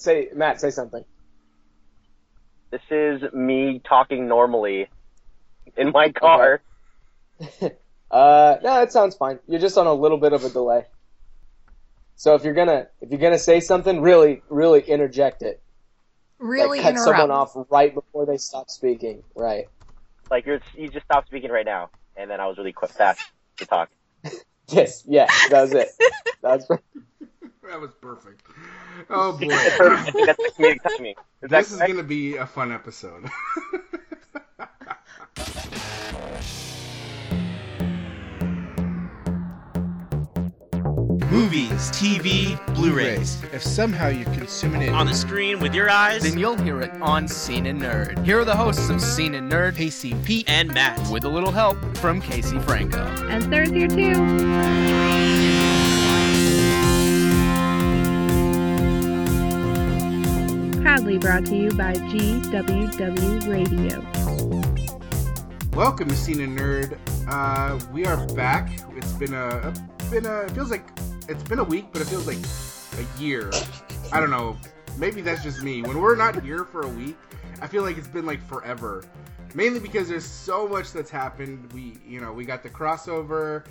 say Matt, say something. This is me talking normally in my car. Uh, no, it sounds fine. You're just on a little bit of a delay. So if you're gonna if you're gonna say something, really, really interject it. Really like cut interrupt. someone off right before they stop speaking. Right. Like you're you just stopped speaking right now, and then I was really quick fast to talk. Yes. Yeah. That was it. That was. That was perfect. Oh boy. I think that's comedic timing. Is This is going to be a fun episode. Movies, TV, Blu-rays. If somehow you're consuming it On the screen with your eyes then you'll hear it on Scene and Nerd. Here are the hosts of Scene and Nerd, Casey Pete, and Matt. with a little help from Casey Franco. And Sarah's here too. Proudly brought to you by GWW Radio. Welcome to Scene and Nerd. Uh, we are back. It's been a, been a. It feels like it's been a week, but it feels like a year. I don't know. Maybe that's just me. When we're not here for a week, I feel like it's been like forever. Mainly because there's so much that's happened. We, you know, we got the crossover,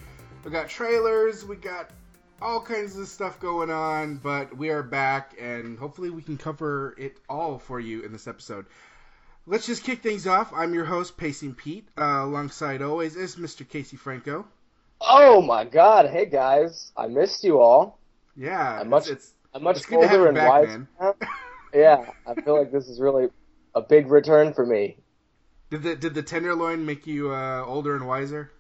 we got trailers, we got all kinds of stuff going on, but we are back and hopefully we can cover it all for you in this episode. Let's just kick things off. I'm your host, Pacing Pete. Uh, alongside always is Mr. Casey Franco. Oh my God! Hey guys, I missed you all. Yeah, I'm much- it's, I'm much It's good to have older and back, wiser. Yeah, I feel like this is really a big return for me. did the did the tenderloin make you uh, older and wiser?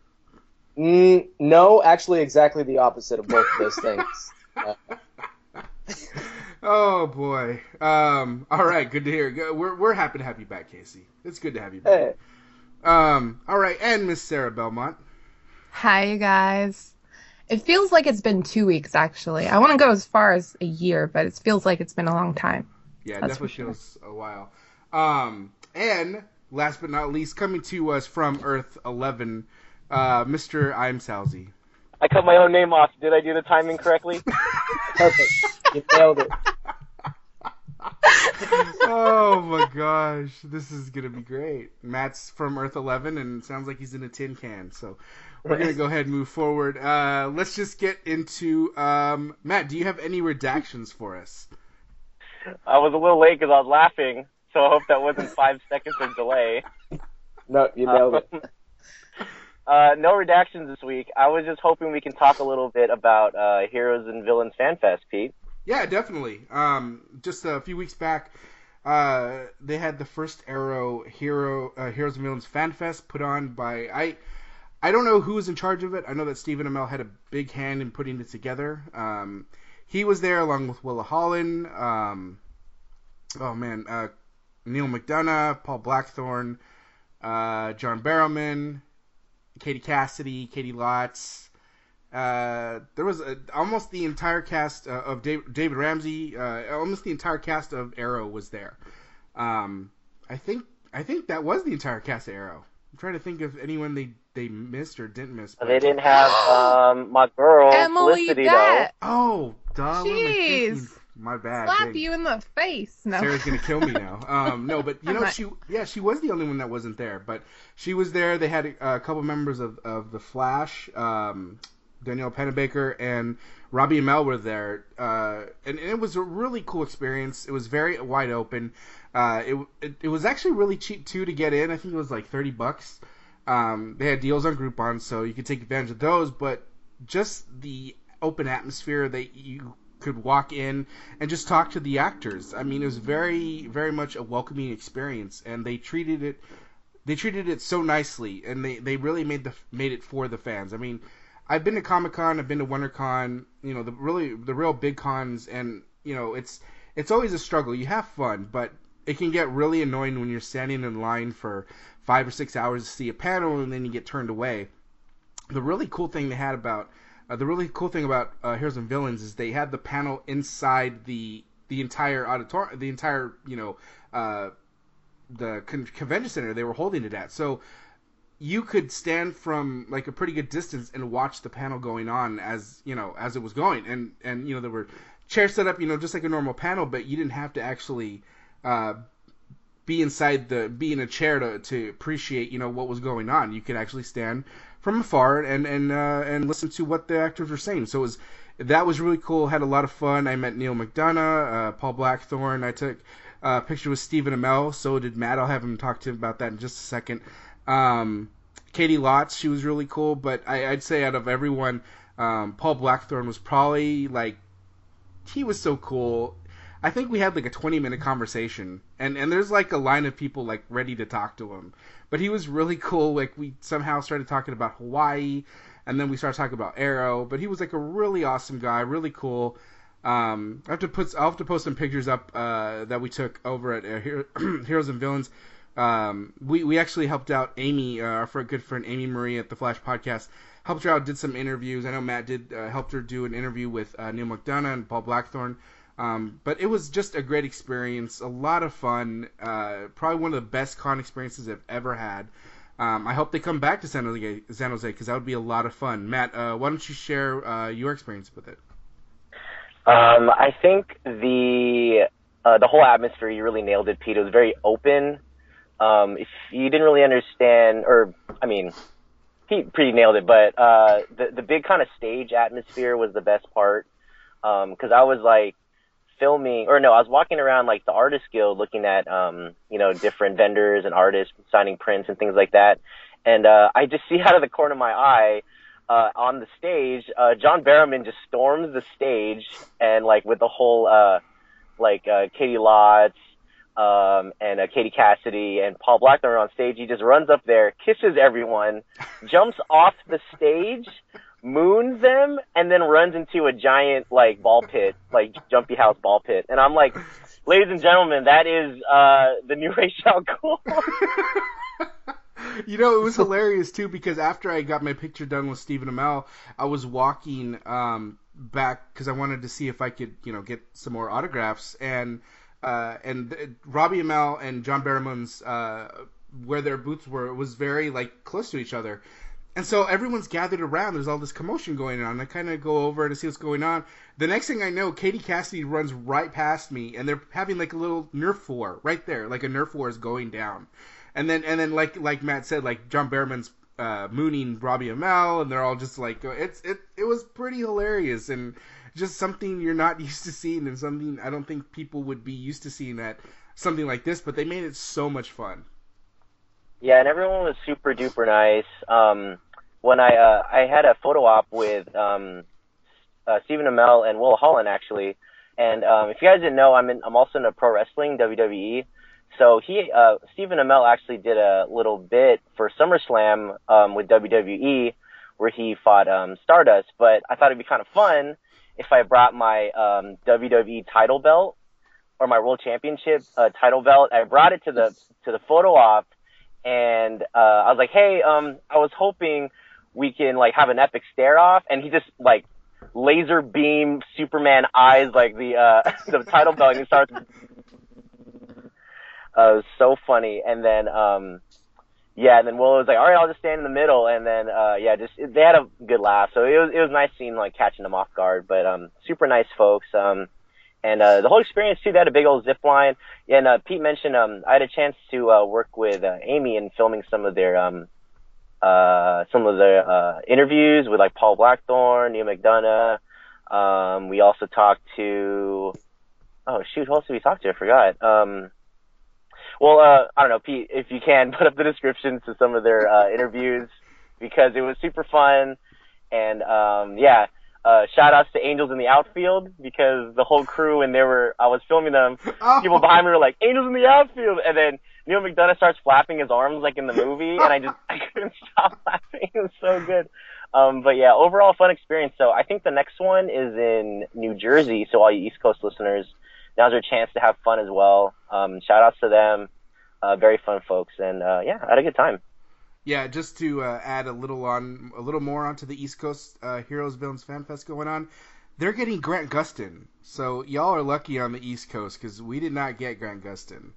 Mm, no, actually, exactly the opposite of both of those things. Uh, Oh boy. Um. All right. Good to hear. We're we're happy to have you back, Casey. It's good to have you back. hey, Um. All right, and Miss Sarah Belmont. Hi, you guys. It feels like it's been two weeks, actually. I want to go as far as a year, but it feels like it's been a long time. Yeah, it That's definitely for sure. a while. Um. And last but not least, coming to us from Earth Eleven, uh, Mr. I'm Salzy. I cut my own name off. Did I do the timing correctly? perfect. You nailed it. oh my gosh, this is gonna be great. Matt's from Earth Eleven, and sounds like he's in a tin can. So we're gonna go ahead and move forward. Uh, let's just get into um, Matt. Do you have any redactions for us? I was a little late because I was laughing, so I hope that wasn't five seconds of delay. No, you nailed it. Uh, no redactions this week. I was just hoping we can talk a little bit about uh, Heroes and Villains Fan Fest, Pete. Yeah, definitely. Um, just a few weeks back, uh, they had the first Arrow Hero uh, Heroes and Villains Fan Fest put on by I. I don't know who was in charge of it. I know that Stephen Amell had a big hand in putting it together. Um, he was there along with Willa Holland. Um, oh man, uh, Neal McDonough, Paul Blackthorne, uh, John Barrowman, Katie Cassidy, Caity Lotz. Uh, there was a, almost the entire cast uh, of David, David Ramsey. Uh, almost the entire cast of Arrow was there. Um, I think I think that was the entire cast of Arrow. I'm trying to think of anyone they they missed or didn't miss. but- They didn't have um, my girl Emily, Felicity that Oh, duh. what am I thinking? Jeez. My bad. slap dang. you in the face. No. Sarah's gonna kill me now. Um, no, but you know not- she, yeah, she was the only one that wasn't there, but she was there. They had a, a couple members of, of the Flash, um, Danielle Panabaker and Robbie Amell were there, uh, and, and it was a really cool experience. It was very wide open. Uh, it, it it was actually really cheap too to get in. I think it was like thirty bucks. Um, they had deals on Groupon, so you could take advantage of those. But just the open atmosphere that you could walk in and just talk to the actors. I mean, it was very, very much a welcoming experience, and they treated it, they treated it so nicely, and they, they really made the made it for the fans. I mean, I've been to Comic Con, I've been to WonderCon, you know, the really the real big cons, and you know, it's it's always a struggle. You have fun, but it can get really annoying when you're standing in line for five or six hours to see a panel, and then you get turned away. The really cool thing they had about uh, the really cool thing about uh, Heroes and Villains is they had the panel inside the the entire auditorium, the entire you know uh, the con- convention center they were holding it at. So you could stand from like a pretty good distance and watch the panel going on as you know as it was going, and and you know there were chairs set up, you know, just like a normal panel, but you didn't have to actually uh, be inside the be in a chair to to appreciate, you know, what was going on. You could actually stand from afar and and uh, and listen to what the actors were saying. So it was that was really cool. Had a lot of fun. I met Neal McDonough, uh, Paul Blackthorne. I took a picture with Stephen Amell. So did Matt. I'll have him talk to him about that in just a second. Um, Caity Lotz, she was really cool. But I, I'd say out of everyone, um, Paul Blackthorne was probably like he was so cool. I think we had like a 20 minute conversation, and and there's like a line of people like ready to talk to him. But he was really cool. Like we somehow started talking about Hawaii, and then we started talking about Arrow. But he was like a really awesome guy, really cool. Um, I have to put I'll have to post some pictures up uh, that we took over at uh, Heroes and Villains. Um, we we actually helped out Amy, uh, our good friend Amy Marie at the Flash Podcast. Helped her out, did some interviews. I know Matt did uh, helped her do an interview with uh, Neal McDonough and Paul Blackthorne. Um, but it was just a great experience, a lot of fun, uh, probably one of the best con experiences I've ever had. Um, I hope they come back to San Jose San Jose because that would be a lot of fun. Matt, uh, why don't you share uh, your experience with it? Um, I think the uh, the whole atmosphere you really nailed it, Pete. It was very open. Um, if you didn't really understand, or I mean, Pete pretty nailed it, but uh, the the big kind of stage atmosphere was the best part because um, I was like filming, or no, I was walking around like the artist guild looking at, um, you know, different vendors and artists signing prints and things like that. And, uh, I just see out of the corner of my eye, uh, on the stage, uh, John Barrowman just storms the stage and like with the whole, uh, like, uh, Caity Lotz, um, and uh, Katie Cassidy and Paul Blackthorne on stage. He just runs up there, kisses everyone, jumps off the stage, moons them and then runs into a giant like ball pit, like jumpy house ball pit. And I'm like, ladies and gentlemen, that is uh the new Ra's al you know, it was hilarious too because after I got my picture done with Stephen Amell, I was walking um back because I wanted to see if I could, you know, get some more autographs and uh and Robbie Amell and John Barrowman's uh where their boots were was very like close to each other. And so everyone's gathered around. There's all this commotion going on. I kind of go over to see what's going on. The next thing I know, Katie Cassidy runs right past me, and they're having like a little Nerf war right there, like a Nerf war is going down. And then and then like like Matt said, like John Barrowman's uh, mooning Robbie Amell, and they're all just like it's it it was pretty hilarious and just something you're not used to seeing, and something I don't think people would be used to seeing at something like this. But they made it so much fun. Yeah, and everyone was super duper nice. Um, when I uh, I had a photo op with um, uh, Stephen Amell and Will Holland actually, and um, if you guys didn't know, I'm in, I'm also into pro wrestling WWE. So he uh, Stephen Amell actually did a little bit for SummerSlam um, with WWE where he fought um, Stardust. But I thought it'd be kind of fun if I brought my um, WWE title belt or my World Championship uh, title belt. I brought it to the to the photo op and uh, I was like, hey, um, I was hoping we can like have an epic stare off, and he just like laser beam Superman eyes like the uh the title belt, and he starts. Uh, so funny, and then um, yeah, and then Will was like, all right, I'll just stand in the middle, and then uh, yeah, just they had a good laugh, so it was it was nice seeing like catching them off guard, but um, super nice folks. Um, and uh, the whole experience too. They had a big old zip line. And uh, Pete mentioned um, I had a chance to uh, work with uh, Amy in filming some of their um, uh, some of the uh, interviews with like Paul Blackthorne, Neal McDonough. Um, we also talked to oh shoot, who else did we talk to? I forgot. Um, well, uh, I don't know, Pete, if you can put up the descriptions to some of their uh, interviews because it was super fun and um, yeah uh, shout outs to Angels in the Outfield because the whole crew and they were, I was filming them, oh. people behind me were like, Angels in the Outfield! And then Neal McDonough starts flapping his arms like in the movie and I just, I couldn't stop laughing. It was so good. Um, but yeah, overall fun experience. So I think the next one is in New Jersey. So all you East Coast listeners, now's your chance to have fun as well. Um, shout outs to them. Uh, very fun folks. And, uh, yeah, I had a good time. Yeah, just to uh, add a little on, a little more onto the East Coast uh, Heroes Villains Fan Fest going on. They're getting Grant Gustin, so y'all are lucky on the East Coast because we did not get Grant Gustin.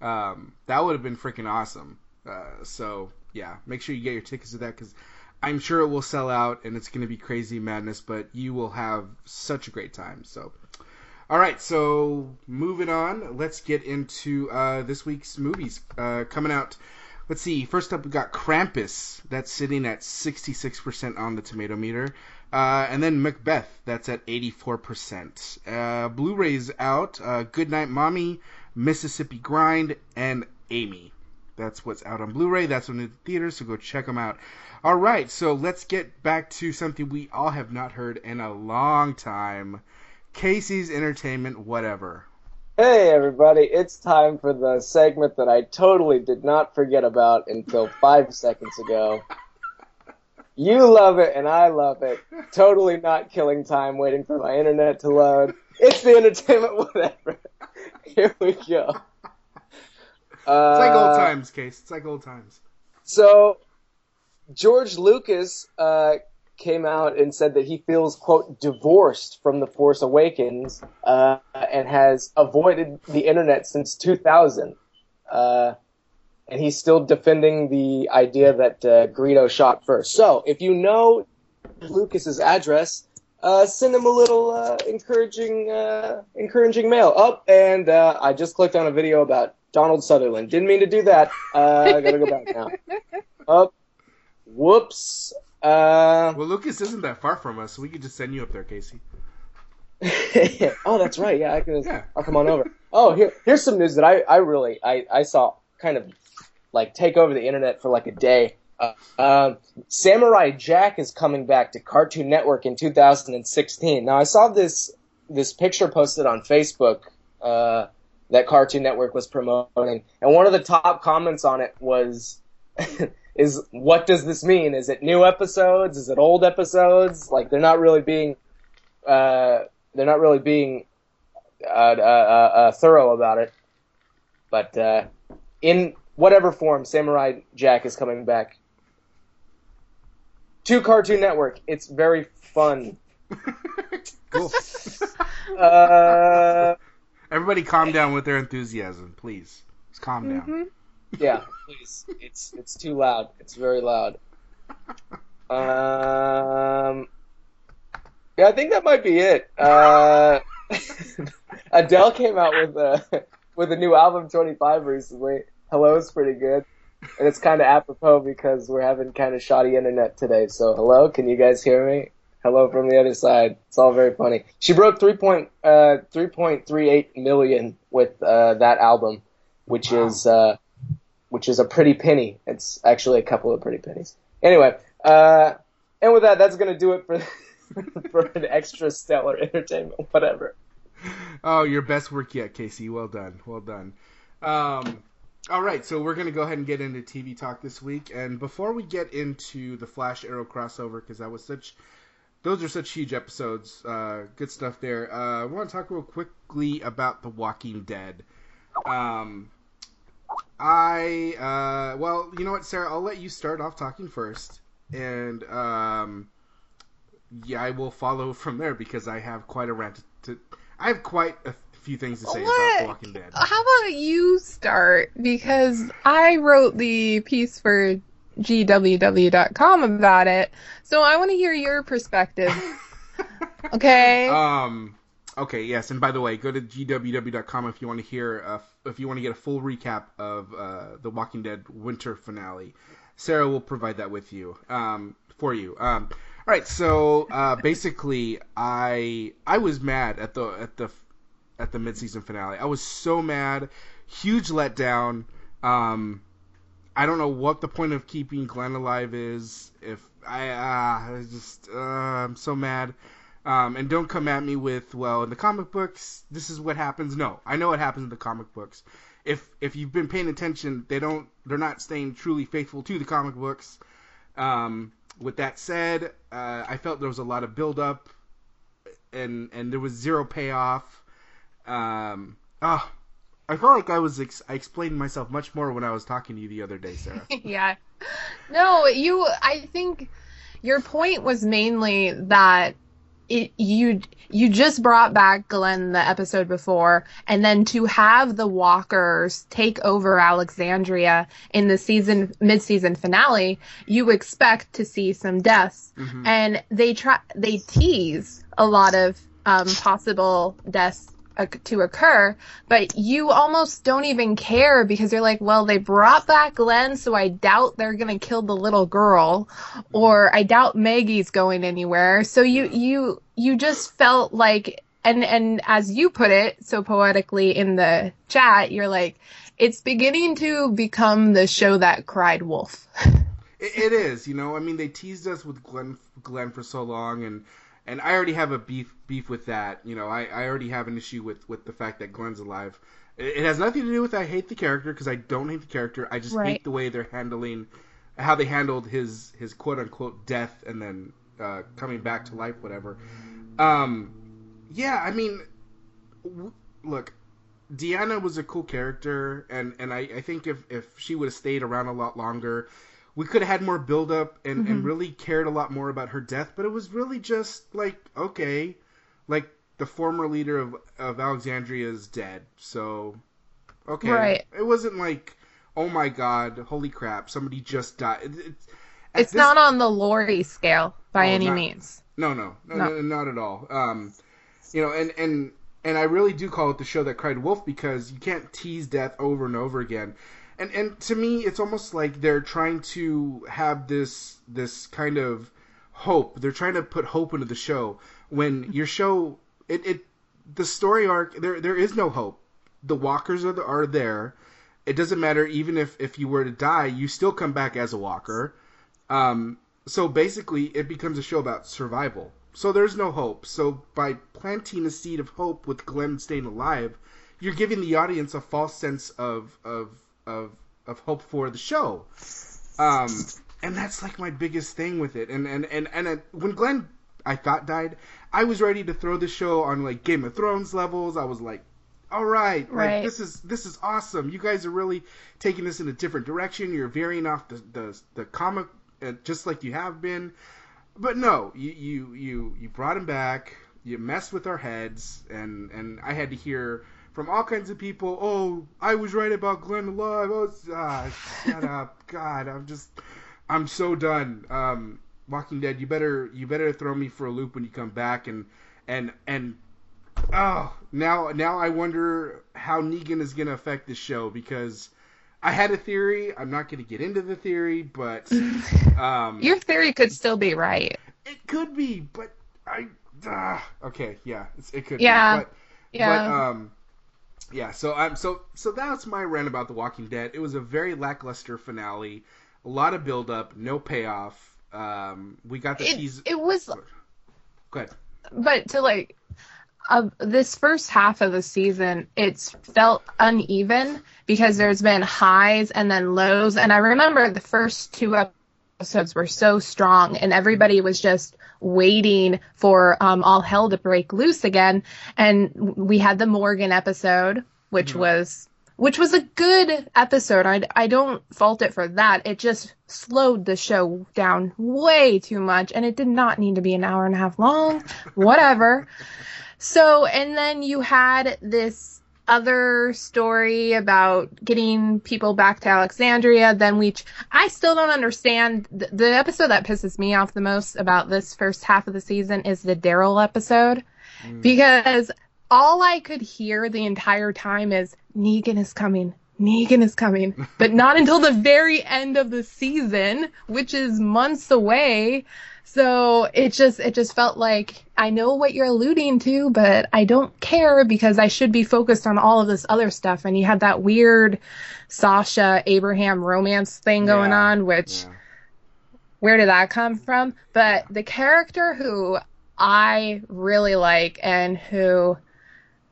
Um, that would have been freaking awesome. Uh, so yeah, make sure you get your tickets to that because I'm sure it will sell out and it's going to be crazy madness. But you will have such a great time. So All right, so moving on, let's get into uh, this week's movies uh, coming out. Let's see. First up, we got Krampus. That's sitting at 66% on the tomato meter. Uh, and then Macbeth. That's at 84%. Uh, Blu-rays out. Uh, Goodnight Mommy, Mississippi Grind, and Amy. That's what's out on Blu-ray. That's on the theaters, so go check them out. All right, so let's get back to something we all have not heard in a long time. Casey's Entertainment, whatever. Hey everybody, it's time for the segment that I totally did not forget about until five seconds ago. You love it and I love it. Totally not killing time waiting for my internet to load. It's the entertainment whatever. Here we go. Uh, It's like old times, Case. It's like old times. So, George Lucas uh, came out and said that he feels, quote, divorced from The Force Awakens uh, and has avoided the internet since 2000. Uh, and he's still defending the idea that uh, Greedo shot first. So, if you know Lucas's address, uh, send him a little uh, encouraging, uh, encouraging mail. Up, oh, and uh, I just clicked on a video about Donald Sutherland. Didn't mean to do that. Uh, I gotta go back now. Up, whoops. Uh, Well, Lucas isn't that far from us, so we could just send you up there, Casey. oh, that's right. Yeah, I can. Yeah. I'll come on over. Oh, here, here's some news that I, I really, I, I saw kind of like take over the internet for like a day. Uh, um, Samurai Jack is coming back to Cartoon Network in 2016. Now, I saw this this picture posted on Facebook uh, that Cartoon Network was promoting, and one of the top comments on it was. is what does this mean? Is it new episodes? Is it old episodes? Like they're not really being uh, they're not really being uh, uh, uh, thorough about it. But uh, in whatever form, Samurai Jack is coming back to Cartoon Network. It's very fun. Cool. Uh, Everybody, calm down with their enthusiasm, please. Just calm down. yeah, please. It's it's too loud. It's very loud. Um, yeah, I think that might be it. Uh, Adele came out with a with a new album, 25, recently. Hello Hello's pretty good, and it's kind of apropos because we're having kind of shoddy internet today. So, hello, can you guys hear me? Hello from the other side. It's all very funny. She broke 3. Point, uh, 3.38 million with uh, that album, which Wow. is uh, which is a pretty penny. It's actually a couple of pretty pennies. Anyway, uh, and with that, that's gonna do it for for an extra stellar entertainment, whatever. Oh, your best work yet, Casey. Well done. Well done. Um, all right, so we're going to go ahead and get into TV talk this week. And before we get into the Flash Arrow crossover, because that was such, those are such huge episodes, uh, good stuff there. Uh, I want to talk real quickly about The Walking Dead. Um, I, uh, well, you know what, Sarah, I'll let you start off talking first. And, um, yeah, I will follow from there because I have quite a rant to. I have quite a few things to say about The Walking Dead. How about you start? Because I wrote the piece for GWW.com about it, so I want to hear your perspective. Okay? Um. Okay. Yes. And by the way, go to gww.com if you want to hear uh, if you want to get a full recap of uh, the Walking Dead winter finale. Sarah will provide that with you. Um, for you. Um. All right. So uh, basically, I I was mad at the at the at the mid-season finale. I was so mad. Huge letdown. Um. I don't know what the point of keeping Glenn alive is. If I, uh, I just, uh, I'm so mad. Um, and don't come at me with, well, in the comic books, this is what happens. No, I know what happens in the comic books. If if you've been paying attention, they don't, they're not staying truly faithful to the comic books. Um, with that said, uh, I felt there was a lot of build up, and and there was zero payoff. Um, ah, I felt like I was ex- I explained myself much more when I was talking to you the other day, Sarah. yeah. No, you. I think your point was mainly that it, you you just brought back Glenn the episode before, and then to have the Walkers take over Alexandria in the season mid season finale, you expect to see some deaths, Mhm. and they try they tease a lot of um, possible deaths to occur, but you almost don't even care because you're like, well, they brought back Glenn, so I doubt they're gonna kill the little girl, or I doubt Maggie's going anywhere. So you you you just felt like, and and as you put it so poetically in the chat, you're like, it's beginning to become the show that cried wolf. It, it is, you know. I mean, they teased us with Glenn Glenn for so long, and and I already have a beef beef with that. You know, I, I already have an issue with with the fact that Glenn's alive. It, it has nothing to do with I hate the character because I don't hate the character. I just Right. hate the way they're handling how they handled his his quote unquote death and then uh, coming back to life, whatever. Um, yeah, I mean, w- look, Deanna was a cool character, and and I, I think if if she would have stayed around a lot longer, we could have had more build up and and really cared a lot more about her death. But it was really just like okay, like the former leader of of Alexandria is dead, so okay, Right. It wasn't like oh my god, holy crap, somebody just died. It- it's It's this- not on the Lori scale by Oh, any not- means. no, no, no, No. no, not at all. Um, you know, and and and I really do call it the show that cried wolf because you can't tease death over and over again. And and to me, it's almost like they're trying to have this this kind of hope. They're trying to put hope into the show when your show it, it the story arc there there is no hope. The walkers are the, are there. It doesn't matter even if if you were to die, you still come back as a walker. Um, so basically, it becomes a show about survival. So there's no hope. So by planting a seed of hope with Glenn staying alive, you're giving the audience a false sense of of of of hope for the show. Um, and that's like my biggest thing with it. And and and and it, when Glenn I thought died, I was ready to throw the show on like Game of Thrones levels. I was like, all right, like this is this is awesome. You guys are really taking this in a different direction. You're veering off the the, the comic uh, just like you have been. But no, you you you you brought him back. You messed with our heads, and and I had to hear from all kinds of people. Oh, I was right about Glenn alive. Oh, ah, shut up, God. I'm just, I'm so done. Um, Walking Dead. You better you better throw me for a loop when you come back, and and and oh, now now I wonder how Negan is gonna affect the show because. I had a theory. I'm not going to get into the theory, but um, Your theory could still be right. it could be, but I. ah, okay, yeah, it's, it could Yeah, be. But, Yeah. But, um, yeah, so I'm so so that's my rant about The Walking Dead. It was a very lackluster finale, a lot of build up, no payoff. Um, we got the it, tease. it was Good. but to like uh, this first half of the season it's felt uneven because there's been highs and then lows and i remember the first two episodes were so strong and everybody was just waiting for um, all hell to break loose again. And we had the morgan episode which was which was a good episode. I, I don't fault it for that. It just slowed the show down way too much and it did not need to be an hour and a half long. Whatever. So, and then you had this other story about getting people back to Alexandria. Then we, ch- I still don't understand. The, the episode that pisses me off the most about this first half of the season is the Daryl episode mm. because all I could hear the entire time is Negan is coming. Negan is coming, but not until the very end of the season, which is months away. So it just it just felt like I know what you're alluding to, but I don't care because I should be focused on all of this other stuff. And you had that weird Sasha Abraham romance thing going Yeah, on, which Yeah. where did that come from? But the character who I really like and who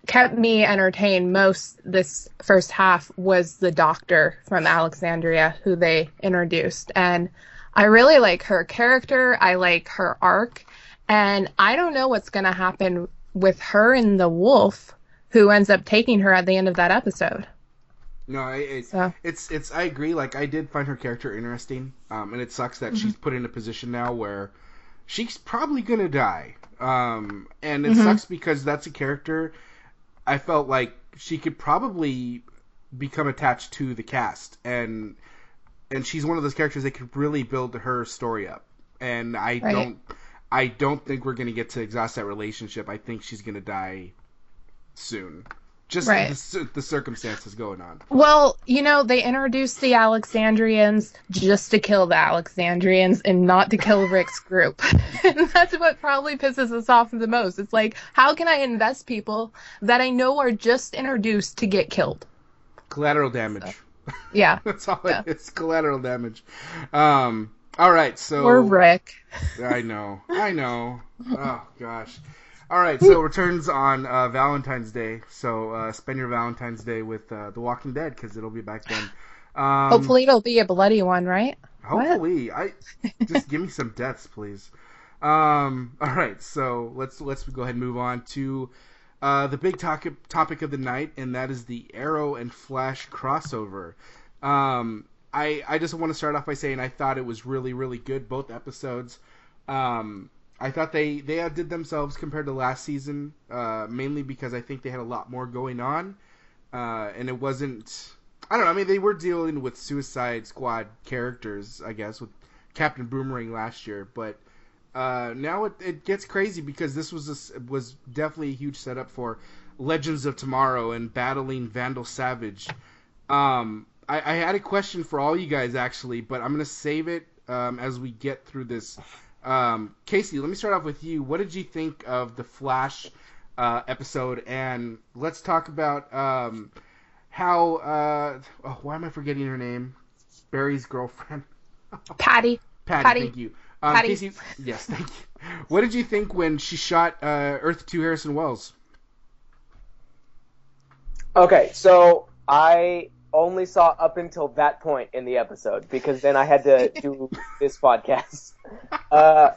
kept me entertained most this first half was the doctor from Alexandria who they introduced. And I really like her character. I like her arc. And I don't know what's going to happen with her and the wolf who ends up taking her at the end of that episode. No, it, So- it's it's. I agree. Like I did find her character interesting, um, and it sucks that she's put in a position now where she's probably gonna die. Um, and it sucks because that's a character I felt like she could probably become attached to the cast, and and she's one of those characters that could really build her story up. And I Right. don't, I don't think we're gonna get to exhaust that relationship. I think she's gonna die soon. Just Right. the, the circumstances going on. Well, you know, they introduced the Alexandrians just to kill the Alexandrians and not to kill Rick's group. and that's what probably pisses us off the most. It's like, how can I invest people that I know are just introduced to get killed? Collateral damage. Yeah. That's all Yeah. it is. Collateral damage. Um. All right. So Or Rick. I know. I know. Oh gosh. All right. So returns on uh, Valentine's Day. So uh, spend your Valentine's Day with uh, The Walking Dead because it'll be back then. Um, Hopefully it'll be a bloody one, right? Hopefully, I just give me some deaths, please. Um, all right, so let's let's go ahead and move on to uh, the big topic topic of the night, and that is the Arrow and Flash crossover. Um, I I just want to start off by saying I thought it was really really good both episodes. Um, I thought they they outdid themselves compared to last season, uh, mainly because I think they had a lot more going on, uh, and it wasn't. I don't know. I mean, they were dealing with Suicide Squad characters, I guess, with Captain Boomerang last year, but uh, now it, it gets crazy because this was a was definitely a huge setup for Legends of Tomorrow and battling Vandal Savage. Um, I, I had a question for all you guys actually, but I'm gonna save it um, as we get through this. Um, Casey, let me start off with you. What did you think of the Flash uh, episode? And let's talk about um, how. Uh, oh, why am I forgetting her name? Barry's girlfriend. Patty. Patty, Patty. thank you. Um, Patty. Casey, yes, thank you. What did you think when she shot uh, Earth 2 Harrison Wells? Okay, so I only saw up until that point in the episode because then I had to do this podcast. Uh,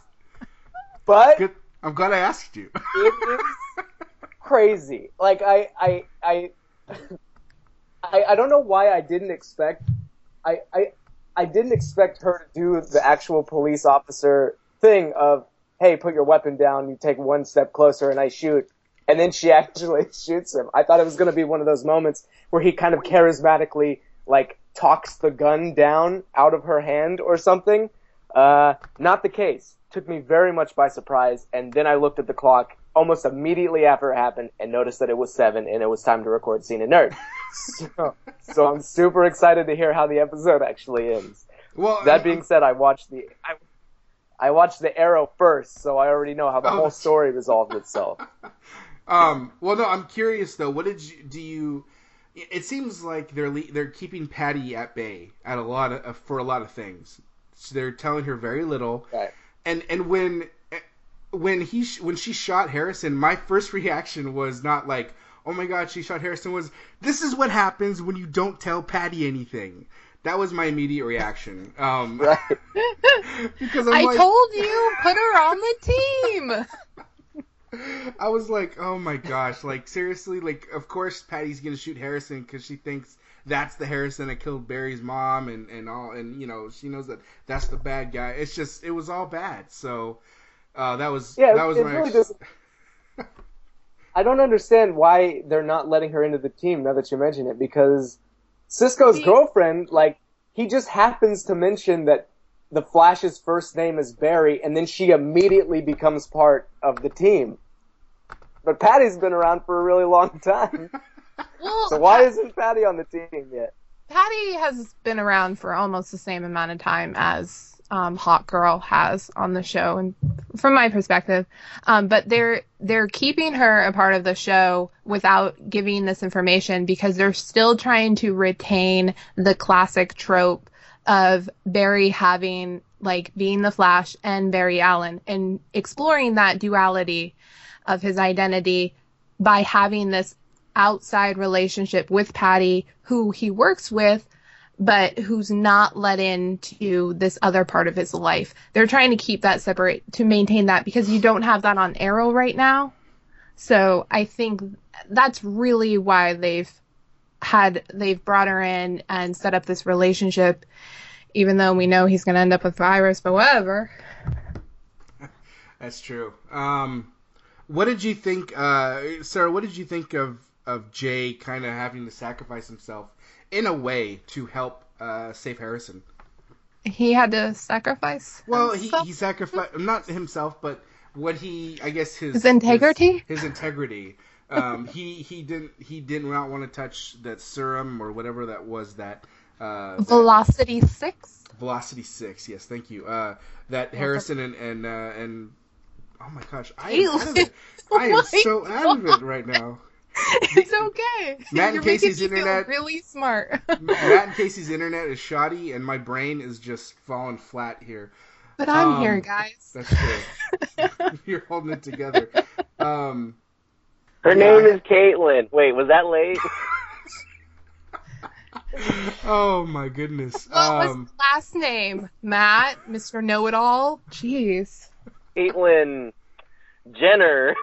but Good. I'm glad I asked you. it is crazy. Like I, I, I, I, I don't know why I didn't expect. I, I, I didn't expect her to do the actual police officer thing of, hey, put your weapon down. You take one step closer, and I shoot. And then she actually shoots him. I thought it was going to be one of those moments where he kind of charismatically like talks the gun down out of her hand or something. Uh, not the case. Took me very much by surprise, and then I looked at the clock almost immediately after it happened and noticed that it was seven and it was time to record Scene and Nerd. so, so I'm super excited to hear how the episode actually ends. well, That being said, I watched the I, I watched the Arrow first, so I already know how the Oh, whole story resolved itself. um, well, no, I'm curious though. What did you do? You, it seems like they're le- they're keeping Patty at bay at a lot of for a lot of things. So they're telling her very little. Right. and and when when he sh- when she shot Harrison, my first reaction was not like, "Oh my God, she shot Harrison." Was this is what happens when you don't tell Patty anything? That was my immediate reaction. Um, Right. because I'm I like, told you, put her on the team. I was like, "Oh my gosh!" Like seriously, like of course Patty's gonna shoot Harrison because she thinks that's the Harrison that killed Barry's mom and and all, and you know she knows that that's the bad guy. It's just it was all bad. So uh, that was Yeah, that was my really doesn't. I don't understand why they're not letting her into the team now that you mention it because Cisco's See- girlfriend, like, he just happens to mention that the Flash's first name is Barry, and then she immediately becomes part of the team. But Patty's been around for a really long time, Well, so why isn't Patty on the team yet? Patty has been around for almost the same amount of time as um, Hot Girl has on the show, and from my perspective, um, but they're they're keeping her a part of the show without giving this information because they're still trying to retain the classic trope of Barry having like being the Flash and Barry Allen and exploring that duality of his identity by having this outside relationship with Patty, who he works with, but who's not let into this other part of his life. They're trying to keep that separate to maintain that because you don't have that on Arrow right now. So I think that's really why they've had they've brought her in and set up this relationship, even though we know he's gonna end up with Iris, but whatever. That's true. Um, what did you think, uh, Sarah? What did you think of of Jay kind of having to sacrifice himself in a way to help uh, save Harrison? He had to sacrifice. Well, he himself? he sacrificed not himself, but what he I guess his His integrity? his, his integrity um, he he didn't he did not want to touch that serum or whatever that was that. Uh, that- Velocity six. Velocity Six, yes, thank you. Uh, that Harrison and and uh, and oh my gosh, I am out of it. I Oh am my so out of it right now. It's okay. Matt and You're Casey's making me feel internet- really smart. Matt and Casey's internet is shoddy, and my brain is just falling flat here. but I'm Um, here, guys. That's true. You're holding it together. Um, Her Yeah. name is Caitlin. Wait, was that late? oh my goodness. What was Um, his last name? Matt, Mr. Know It All. Jeez. Caitlin Jenner.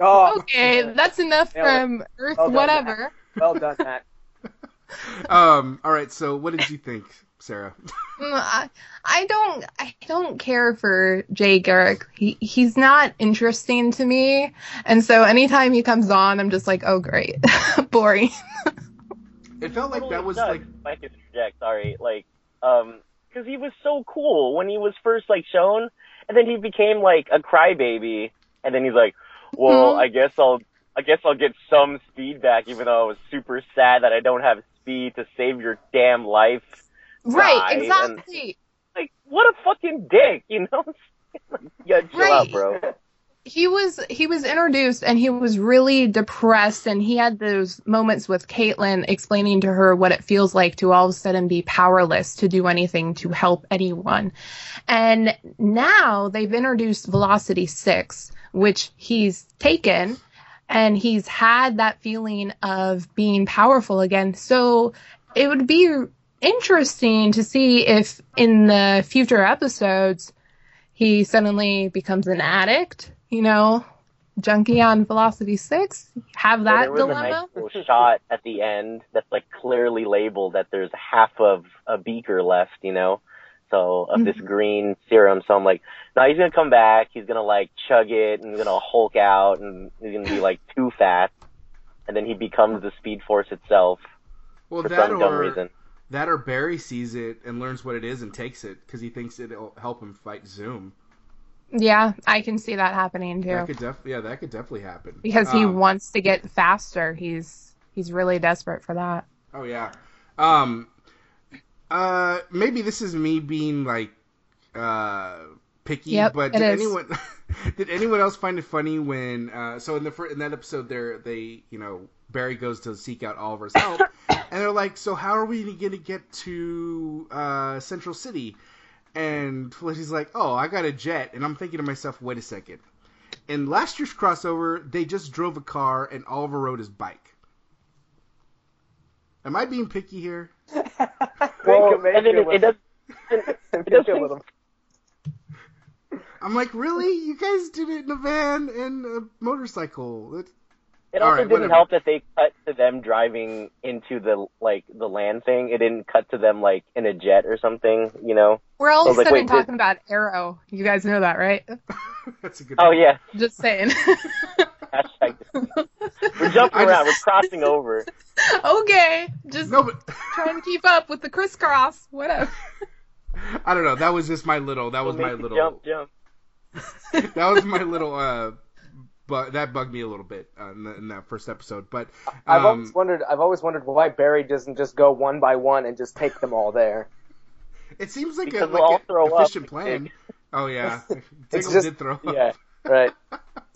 Oh, Okay, that's enough Nailed it. from Earth, Well done, whatever. well done, Matt. um, all right. So, what did you think, Sarah? Mm, I, I don't I don't care for Jay Garrick. He he's not interesting to me. And so anytime he comes on, I'm just like, oh great. Boring. It felt like that was like nuts. If I could interject, sorry. Like, um, because he was so cool when he was first like shown, and then he became like a crybaby, and then he's like, "Well, Mhm. I guess I'll, I guess I'll get some speed back, even though I was super sad that I don't have speed to save your damn life." right, and- exactly. Like, what a fucking dick, you know? yeah, chill Right. out, bro. He was he was introduced and he was really depressed and he had those moments with Caitlin explaining to her what it feels like to all of a sudden be powerless to do anything to help anyone. And now they've introduced Velocity 6, which he's taken and he's had that feeling of being powerful again. So it would be interesting to see if in the future episodes he suddenly becomes an addict, you know, junkie on Velocity 6, have Well, that there was a dilemma. nice little shot at the end that's like clearly labeled that there's half of a beaker left, you know, so of this Mm-hmm. green serum. So I'm like, no, he's gonna come back. He's gonna like chug it and he's gonna Hulk out and he's gonna be like too fat, and then he becomes the Speed Force itself well for that some dumb or reason. that or Barry sees it and learns what it is and takes it because he thinks it'll help him fight Zoom. Yeah, I can see that happening too. That could def- yeah, that could definitely happen. because he Um, wants to get faster. He's he's really desperate for that. Oh yeah. Um uh maybe this is me being like uh picky, Yep, but did is. anyone did anyone else find it funny when uh so in the fir- in that episode there they, you know, Barry goes to seek out Oliver's help and they're like, "So how are we going to get to uh Central City?" And Felicity's like, "Oh, I got a jet." And I'm thinking to myself, "Wait a second. In last year's crossover, they just drove a car and Oliver rode his bike. Am I being picky here? Well, and then it, it does. It does it with him. I'm like, really? You guys did it in a van and a motorcycle. It- It All also right, didn't whatever. help that they cut to them driving into the like the land thing. It didn't cut to them like in a jet or something, you know. We're all of a sudden wait, talking about Arrow. You guys know that, right? That's a good. Oh point. yeah, Just saying. hashtag. We're jumping I around. just- We're crossing over. okay, just No, but trying to keep up with the crisscross. Whatever. I don't know. That was just my little. That was We'll my little. jump, jump. that was my little. uh but that bugged me a little bit uh, in, the, in that first episode. But I've um, always wondered. I've always wondered why Barry doesn't just go one by one and just take them all there. it seems like a Because all like an efficient plan. Oh yeah, Diggle just- did throw up. Yeah, right.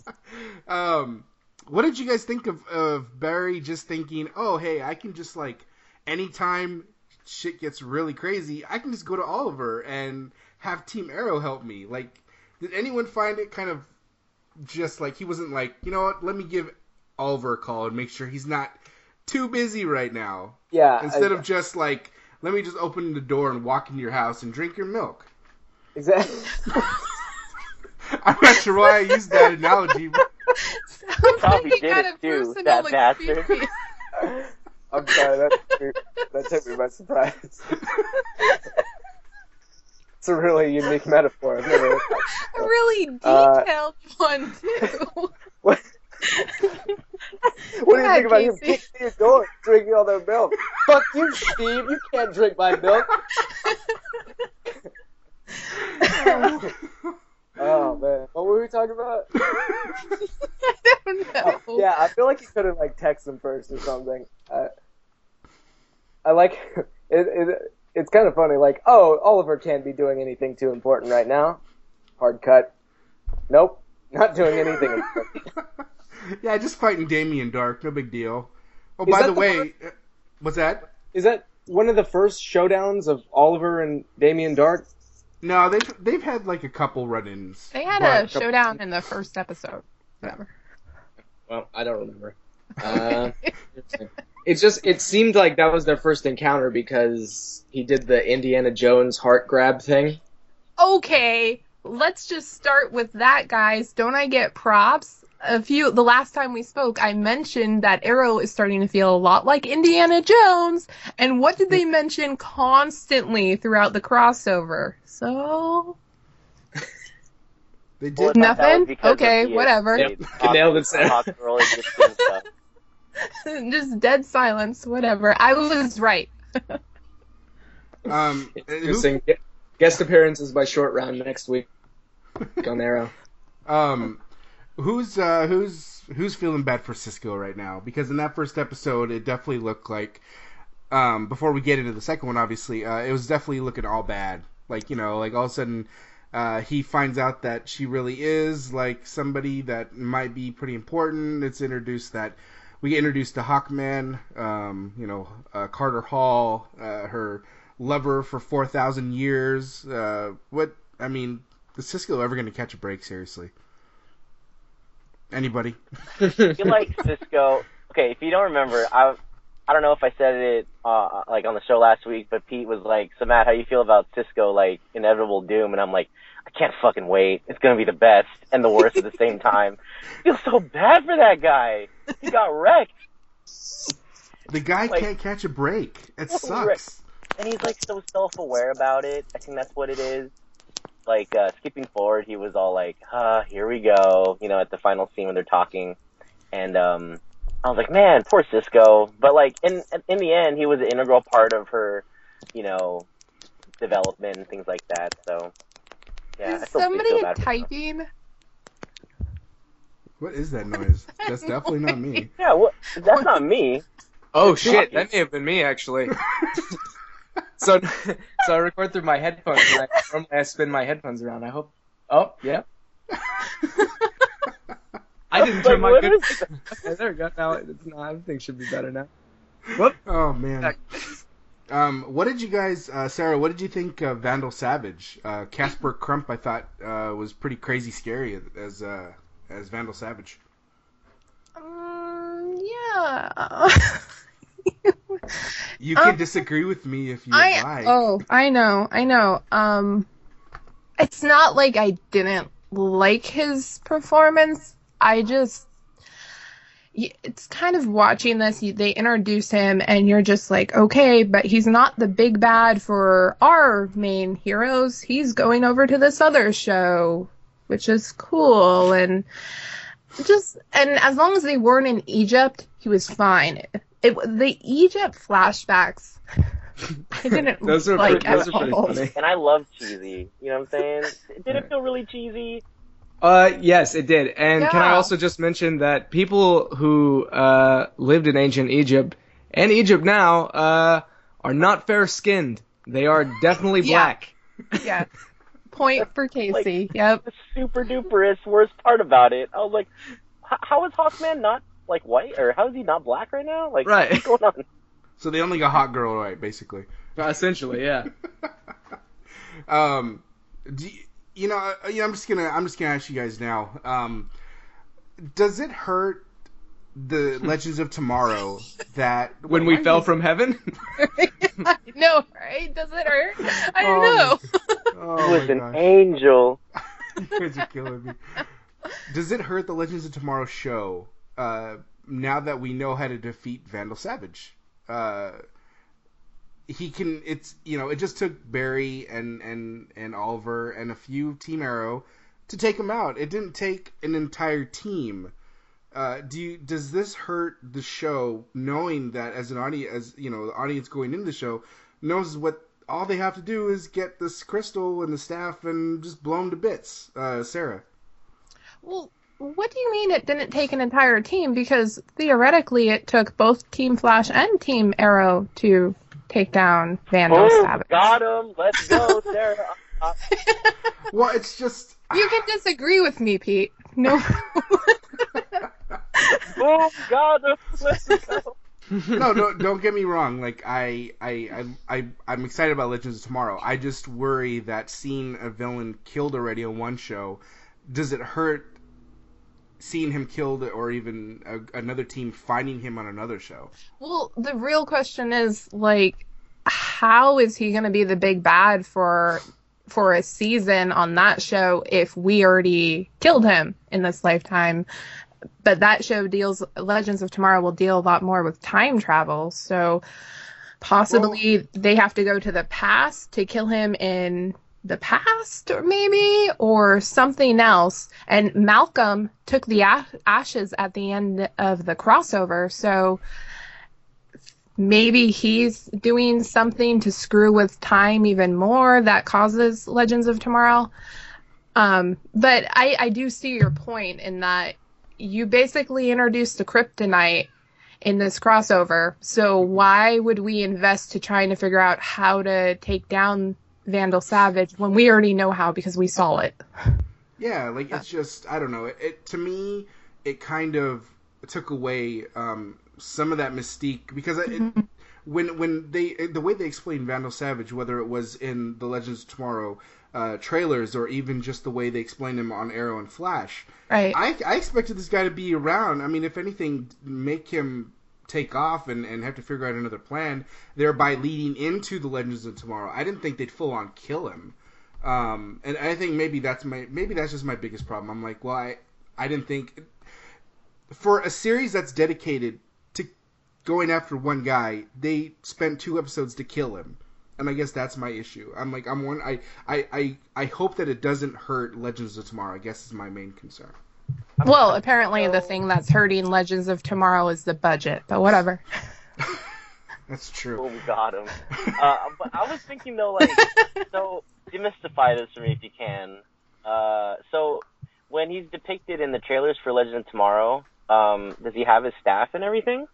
um, what did you guys think of of Barry just thinking, oh hey, I can just like anytime shit gets really crazy, I can just go to Oliver and have Team Arrow help me. Like, did anyone find it kind of just like he wasn't like, you know what, let me give Oliver a call and make sure he's not too busy right now. Yeah. Instead I- of just like, let me just open the door and walk into your house and drink your milk. exactly. I'm not sure why I used that analogy. Sounds Probably like he did got it too, personal that bastard. experience. I'm sorry. That that took me by surprise. A really unique metaphor. I've never. heard that. A really Uh, detailed one too. What, what do you think about him Casey. kicking your door, drinking all their milk? Fuck you, Steve. You can't drink my milk. Oh man, what were we talking about? I don't know. Yeah, I feel like you could have like text them first or something. I, I like it, it. It's kind of funny. Like, oh, Oliver can't be doing anything too important right now. Hard cut. Nope, not doing anything. important. yeah, just fighting Damien Darhk, no big deal. Oh, Is by the the way, uh, what's that? Is that one of the first showdowns of Oliver and Damien Darhk? No, they've they've had like a couple run-ins. They had but- a showdown in the first episode. Whatever. Well, I don't remember. Uh, it's just it seemed like that was their first encounter because he did the Indiana Jones heart grab thing. Okay, let's just start with that, guys. Don't I get props? A few the last time we spoke, I mentioned that Arrow is starting to feel a lot like Indiana Jones. And what did they mention constantly throughout the crossover? So They did. I thought that was Nothing? Okay, whatever. Yep, nailed it, just dead silence, whatever. I was right. Um, who- Interesting. Guest appearances by Short Round next week on Arrow. um, who's uh, who's who's feeling bad for Cisco right now? Because in that first episode, it definitely looked like. Um, before we get into the second one, obviously, uh, it was definitely looking all bad. Like you know, like all of a sudden, uh, he finds out that she really is like somebody that might be pretty important. It's introduced that we get introduced to Hawkman, um, you know, uh, Carter Hall, uh, her lover for four thousand years. Uh, what I mean, is Cisco ever going to catch a break? Seriously, anybody? I feel like Cisco. Okay, if you don't remember, I I don't know if I said it uh, like on the show last week, but Pete was like, "So Matt, how you feel about Cisco like inevitable doom?" And I'm like, "I can't fucking wait. It's gonna be the best and the worst at the same time." I feel so bad for that guy. He got wrecked, The guy Like- can't catch a break. It Right. sucks. and he's like so self-aware about it. I think that's what it is. Like uh, skipping forward, he was all like, "Ah, here we go," you know, at the final scene when they're talking, and um, I was like, "Man, poor Cisco." But like in in the end, he was an integral part of her, you know, development and things like that. So yeah, I Is still, somebody feel bad for typing? What is that noise? That's definitely not me. Yeah, well, that's not me. Oh shit, that may have been me actually. so, so I record through my headphones. And I, normally I spin my headphones around. I hope. Oh yeah. I didn't turn my good. what is? Okay, there we go. Now it's not. Everything should be better now. Whoop. Oh man. Um, what did you guys, uh, Sarah? What did you think of Vandal Savage? Uh, Casper Crump, I thought uh, was pretty crazy scary as uh, as Vandal Savage. Um, yeah. You can Um, disagree with me if you I like. oh, I know, I know. Um, it's not like I didn't like his performance. I just, it's kind of watching this. They introduce him, and you're just like, okay, but he's not the big bad for our main heroes. He's going over to this other show, which is cool, and just and as long as they weren't in Egypt, he was fine. It, the Egypt flashbacks. I didn't Those are like pretty, those at are pretty all. funny. And I love cheesy. You know what I'm saying? Did it feel really cheesy? Uh, yes, it did. And can I also just mention that people who uh, lived in ancient Egypt and Egypt now uh, are not fair skinned. They are definitely Yeah. black. Yeah. Point for Casey. yep. the super duperest worst part about it. I was like, how is Hawkman not like white, or how is he not black right now? Like, Right. what's going on? So they only got Hawkgirl right, basically. Essentially, yeah. um, do you, you know, uh, you know, I'm just gonna, I'm just gonna ask you guys now. Um, does it hurt the Legends of Tomorrow that When we fell is- from heaven. no, right? Does it hurt? I don't Oh, know. Oh He my was an gosh. angel. you guys are killing me. Does it hurt the Legends of Tomorrow show uh, now that we know how to defeat Vandal Savage? Uh, he can. It's you know. It just took Barry and and and Oliver and a few Team Arrow to take him out. It didn't take an entire team. Uh, do you, does this hurt the show knowing that as an audience, as you know, the audience going into the show knows what all they have to do is get this crystal and the staff and just blow them to bits. Uh, Sarah. Well, what do you mean it didn't take an entire team? Because theoretically, it took both Team Flash and Team Arrow to take down Vandal Boom, Savage. got him. Let's go, Sarah. Well, it's just You can disagree with me, Pete. No. boom, got him. Let's go. no, don't don't get me wrong. Like I, I, I, I, I'm excited about Legends of Tomorrow. I just worry that seeing a villain killed already on one show, does it hurt seeing him killed, or even a, another team finding him on another show? well, the real question is like, how is he going to be the big bad for for a season on that show if we already killed him in this lifetime? But that show deals Legends of Tomorrow will deal a lot more with time travel, so possibly they have to go to the past to kill him in the past or maybe or something else. And malcolm took the ashes at the end of the crossover so maybe he's doing something to screw with time even more that causes legends of tomorrow. Um, but I, I do see your point in that you basically introduced the kryptonite in this crossover. So why would we invest to trying to figure out how to take down Vandal Savage when we already know how because we saw it? Yeah, like it's just I don't know. It, it to me it kind of took away um, some of that mystique because it, when when they the way they explained Vandal Savage, whether it was in the Legends of Tomorrow uh, trailers or even just the way they explained him on Arrow and Flash, Right. I, I expected this guy to be around. I mean, if anything, make him take off and, and have to figure out another plan, thereby leading into the Legends of Tomorrow. I didn't think they'd full on kill him. Um, and I think maybe that's my maybe that's just my biggest problem. I'm like, well, I I didn't think for a series that's dedicated to going after one guy, they spent two episodes to kill him. And I guess that's my issue. I'm like, I'm one. I, I, I, I hope that it doesn't hurt Legends of Tomorrow. I guess is my main concern. well, apparently the thing that's hurting Legends of Tomorrow is the budget, but whatever. That's true. Boom, got him. Uh, but I was thinking though, like, so demystify this for me if you can. Uh, so when he's depicted in the trailers for Legends of Tomorrow, um, does he have his staff and everything?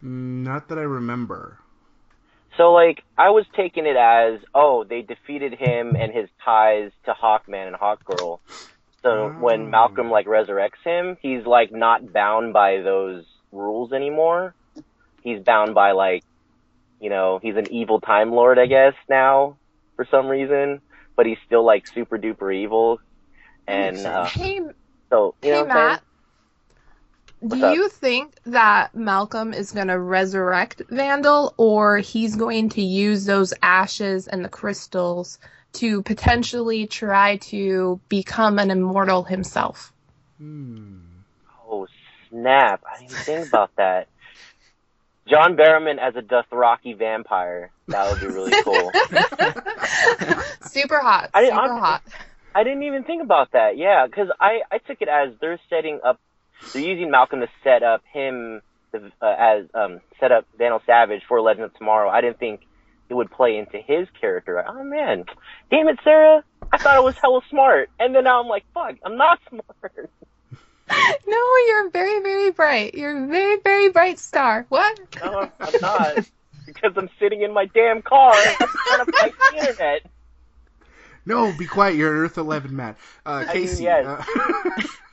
Not that I remember. So like I was taking it as, oh, they defeated him and his ties to Hawkman and Hawkgirl. So Oh. when Malcolm like resurrects him, he's like not bound by those rules anymore. He's bound by like, you know, he's an evil time lord, I guess now for some reason, but he's still like super duper evil. And uh. Hey, so you know hey what I'm saying? Matt. Do up? you think that Malcolm is going to resurrect Vandal, or he's going to use those ashes and the crystals to potentially try to become an immortal himself? Hmm. Oh snap! I didn't think about that. John Barrowman as a Dothraki vampire. That would be really cool. super hot. I Super didn't- I'm- hot. I didn't even think about that. Yeah, because I I took it as they're setting up, they're using Malcolm to set up him uh, as um set up Vandal Savage for Legend of Tomorrow. I didn't think it would play into his character. Oh man, damn it, Sarah! I thought I was hella smart, and then now I'm like, fuck, I'm not smart. No, you're very, very bright. You're a very, very bright star. What? No, I'm not. because I'm sitting in my damn car trying to fight the internet. No, be quiet. You're an Earth Eleven man. Uh, mean, Casey. yes. uh,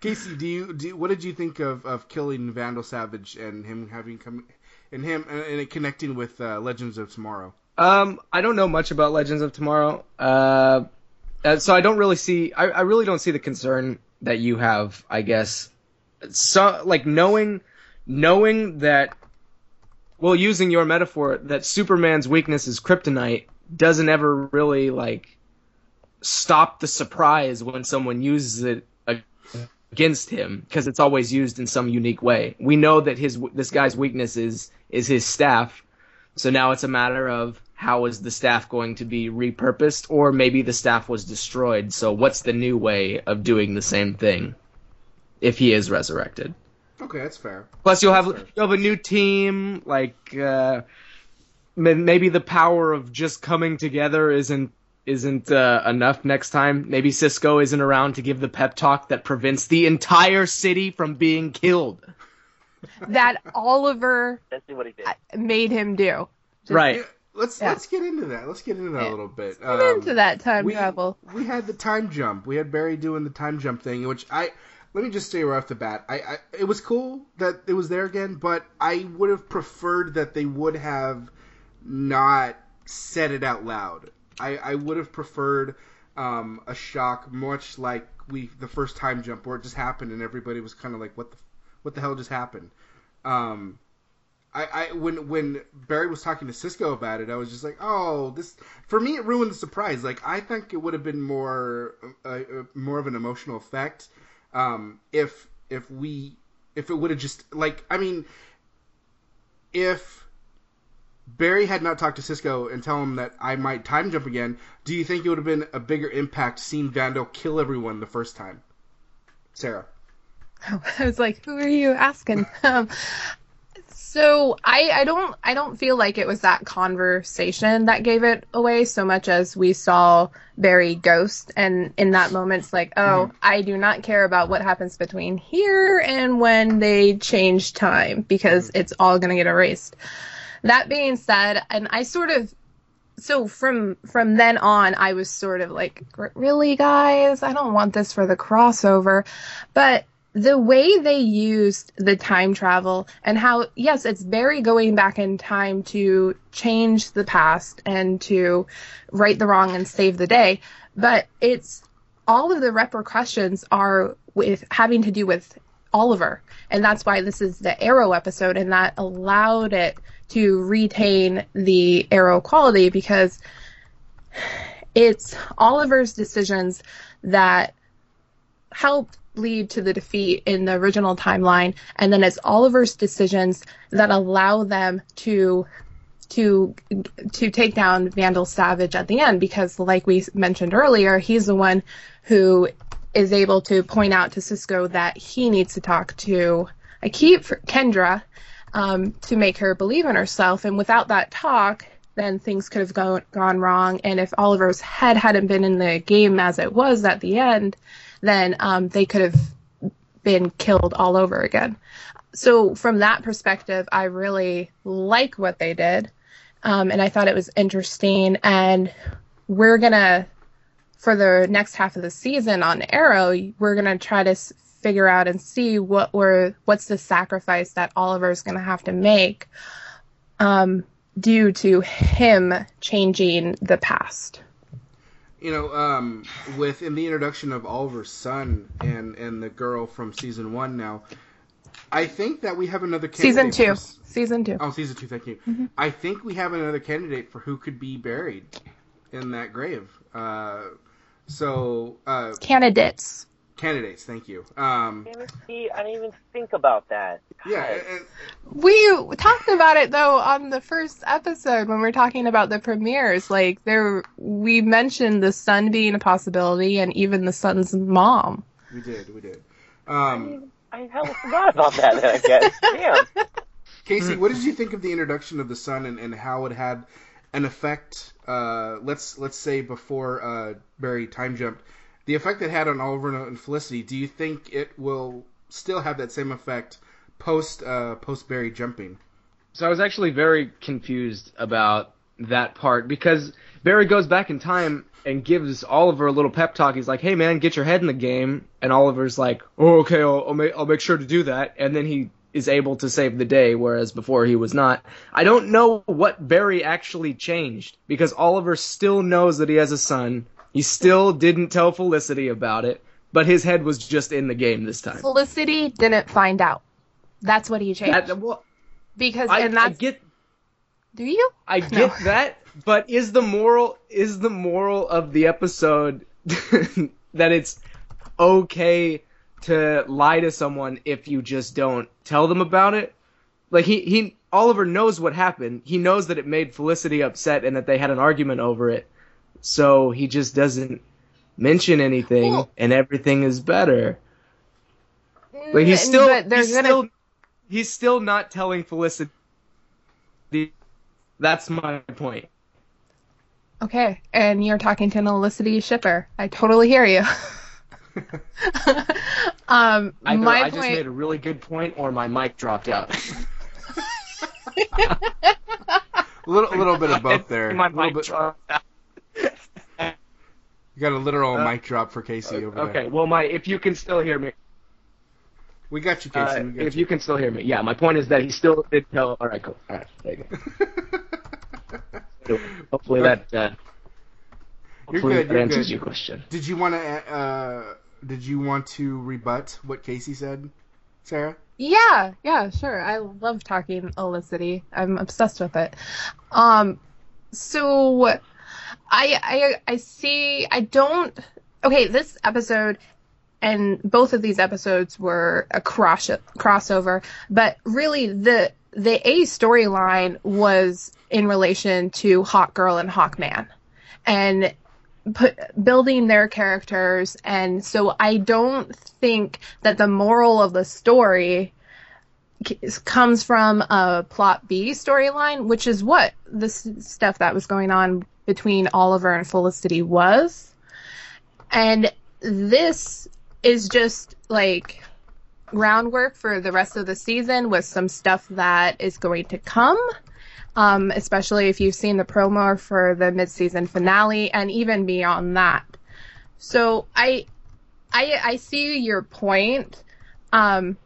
Casey, do you do? What did you think of, of killing Vandal Savage and him having come and him and, and connecting with uh, Legends of Tomorrow? Um, I don't know much about Legends of Tomorrow. Uh, uh, so I don't really see. I, I really don't see the concern that you have. I guess. So like knowing, knowing that. Well, using your metaphor, that Superman's weakness is kryptonite doesn't ever really like stop the surprise when someone uses it against him because it's always used in some unique way. We know that his this guy's weakness is is his staff, so now it's a matter of how is the staff going to be repurposed, or maybe the staff was destroyed. So what's the new way of doing the same thing if he is resurrected? Okay, that's fair. Plus, you'll have you'll have a new team. Like, uh, maybe the power of just coming together isn't isn't uh, enough next time. Maybe Cisco isn't around to give the pep talk that prevents the entire city from being killed. that Oliver Essentially what he did. made him do. Just right. Let's Yeah. let's get into that. Let's get into that Yeah. a little bit. Get Um, into that time we, travel. We had the time jump. We had Barry doing the time jump thing, which I let me just say right off the bat, I, I it was cool that it was there again, but I would have preferred that they would have not said it out loud. I, I would have preferred um, a shock, much like we the first time jump where it just happened and everybody was kind of like, what the what the hell just happened? Um, I, I when when Barry was talking to Cisco about it, I was just like, oh, this for me it ruined the surprise. Like I think it would have been more uh, uh, more of an emotional effect um, if if we if it would have just like I mean if Barry had not talked to Cisco and tell him that I might time jump again, do you think it would have been a bigger impact seeing Vandal kill everyone the first time? Sarah. I was like, who are you asking? um, so I, I don't I don't feel like it was that conversation that gave it away so much as we saw Barry ghost and in that moment it's like, oh, I do not care about what happens between here and when they change time because it's all gonna get erased. That being said, and I sort of so from from then on I was sort of like, really guys, I don't want this for the crossover. But the way they used the time travel and how yes it's Barry going back in time to change the past and to right the wrong and save the day but it's all of the repercussions are with having to do with Oliver and that's why this is the arrow episode and that allowed it to retain the arrow quality because it's Oliver's decisions that help lead to the defeat in the original timeline and then it's Oliver's decisions that allow them to to to take down Vandal Savage at the end because like we mentioned earlier he's the one who is able to point out to Cisco that he needs to talk to I keep Kendra um, to make her believe in herself and without that talk then things could have go- gone wrong and if Oliver's head hadn't been in the game as it was at the end then um, they could have been killed all over again. So from that perspective, I really like what they did, um, and I thought it was interesting. And we're gonna, for the next half of the season on Arrow, we're gonna try to figure out and see what were what's the sacrifice that Oliver's gonna have to make, um, due to him changing the past. You know, um, with in the introduction of Oliver's son and and the girl from season one now, I think that we have another Season candidate two. for Season two. Oh, season two. Thank you. Mm-hmm. I think we have another candidate for who could be buried in that grave. Uh, so uh, Candidates. Candidates. Thank you. Um, see, I didn't even think about that. yeah, God. and, We talked about it though on the first episode when we are talking about the premieres. Like there, we mentioned the son being a possibility, and even the son's mom. we did. We did. Um, I hell forgot about that. Then I guess. Damn. Casey, what did you think of the introduction of the sun and, and how it had an effect? Uh, let's let's say before uh, Barry time jumped, the effect it had on Oliver and Felicity. Do you think it will still have that same effect post uh, post Barry jumping? So I was actually very confused about that part because Barry goes back in time and gives Oliver a little pep talk. He's like, "Hey man, get your head in the game," and Oliver's like, "Oh okay, I'll, I'll make I'll make sure to do that." And then he is able to save the day, whereas before he was not. I don't know what Barry actually changed because Oliver still knows that he has a son. He still didn't tell Felicity about it, but his head was just in the game this time. Felicity didn't find out. That's what he changed That- well, because, I, and I get do you? I get that, but is the moral is the moral of the episode that it's okay to lie to someone if you just don't tell them about it? Like he he Oliver knows what happened. He knows that it made Felicity upset and that they had an argument over it. So he just doesn't mention anything Well- and everything is better. Like he's Mm, still but he's gonna still he's still not telling Felicity That's my point. Okay, and you're talking to an Olicity shipper. I totally hear you. um, Either my I just point. made a really good point, or my mic dropped out. A little, little bit of both there. my A little mic bit- dropped out. You got a literal Uh, mic drop for Casey over there. Okay, well, my if you can still hear me, We got you, Casey. uh, got if you can still hear me, yeah. My point is that he still did tell. All right, cool. All right, there you go. Hopefully that. Uh, You're good, that you're answers good. your question. Did you want to? Uh, did you want to rebut what Casey said, Sarah? Yeah, yeah, sure. I love talking Olicity. I'm obsessed with it. Um, so I, I, I see. I don't. Okay, this episode and both of these episodes were a cross crossover, but really the the A storyline was in relation to Hawk Girl and Hawkman, and put building their characters and so I don't think that the moral of the story comes from a plot B storyline, which is what the stuff that was going on between Oliver and Felicity was. And this is just like groundwork for the rest of the season with some stuff that is going to come. Um, especially if you've seen the promo for the mid-season finale and even beyond that. So I, I, I see your point. Um,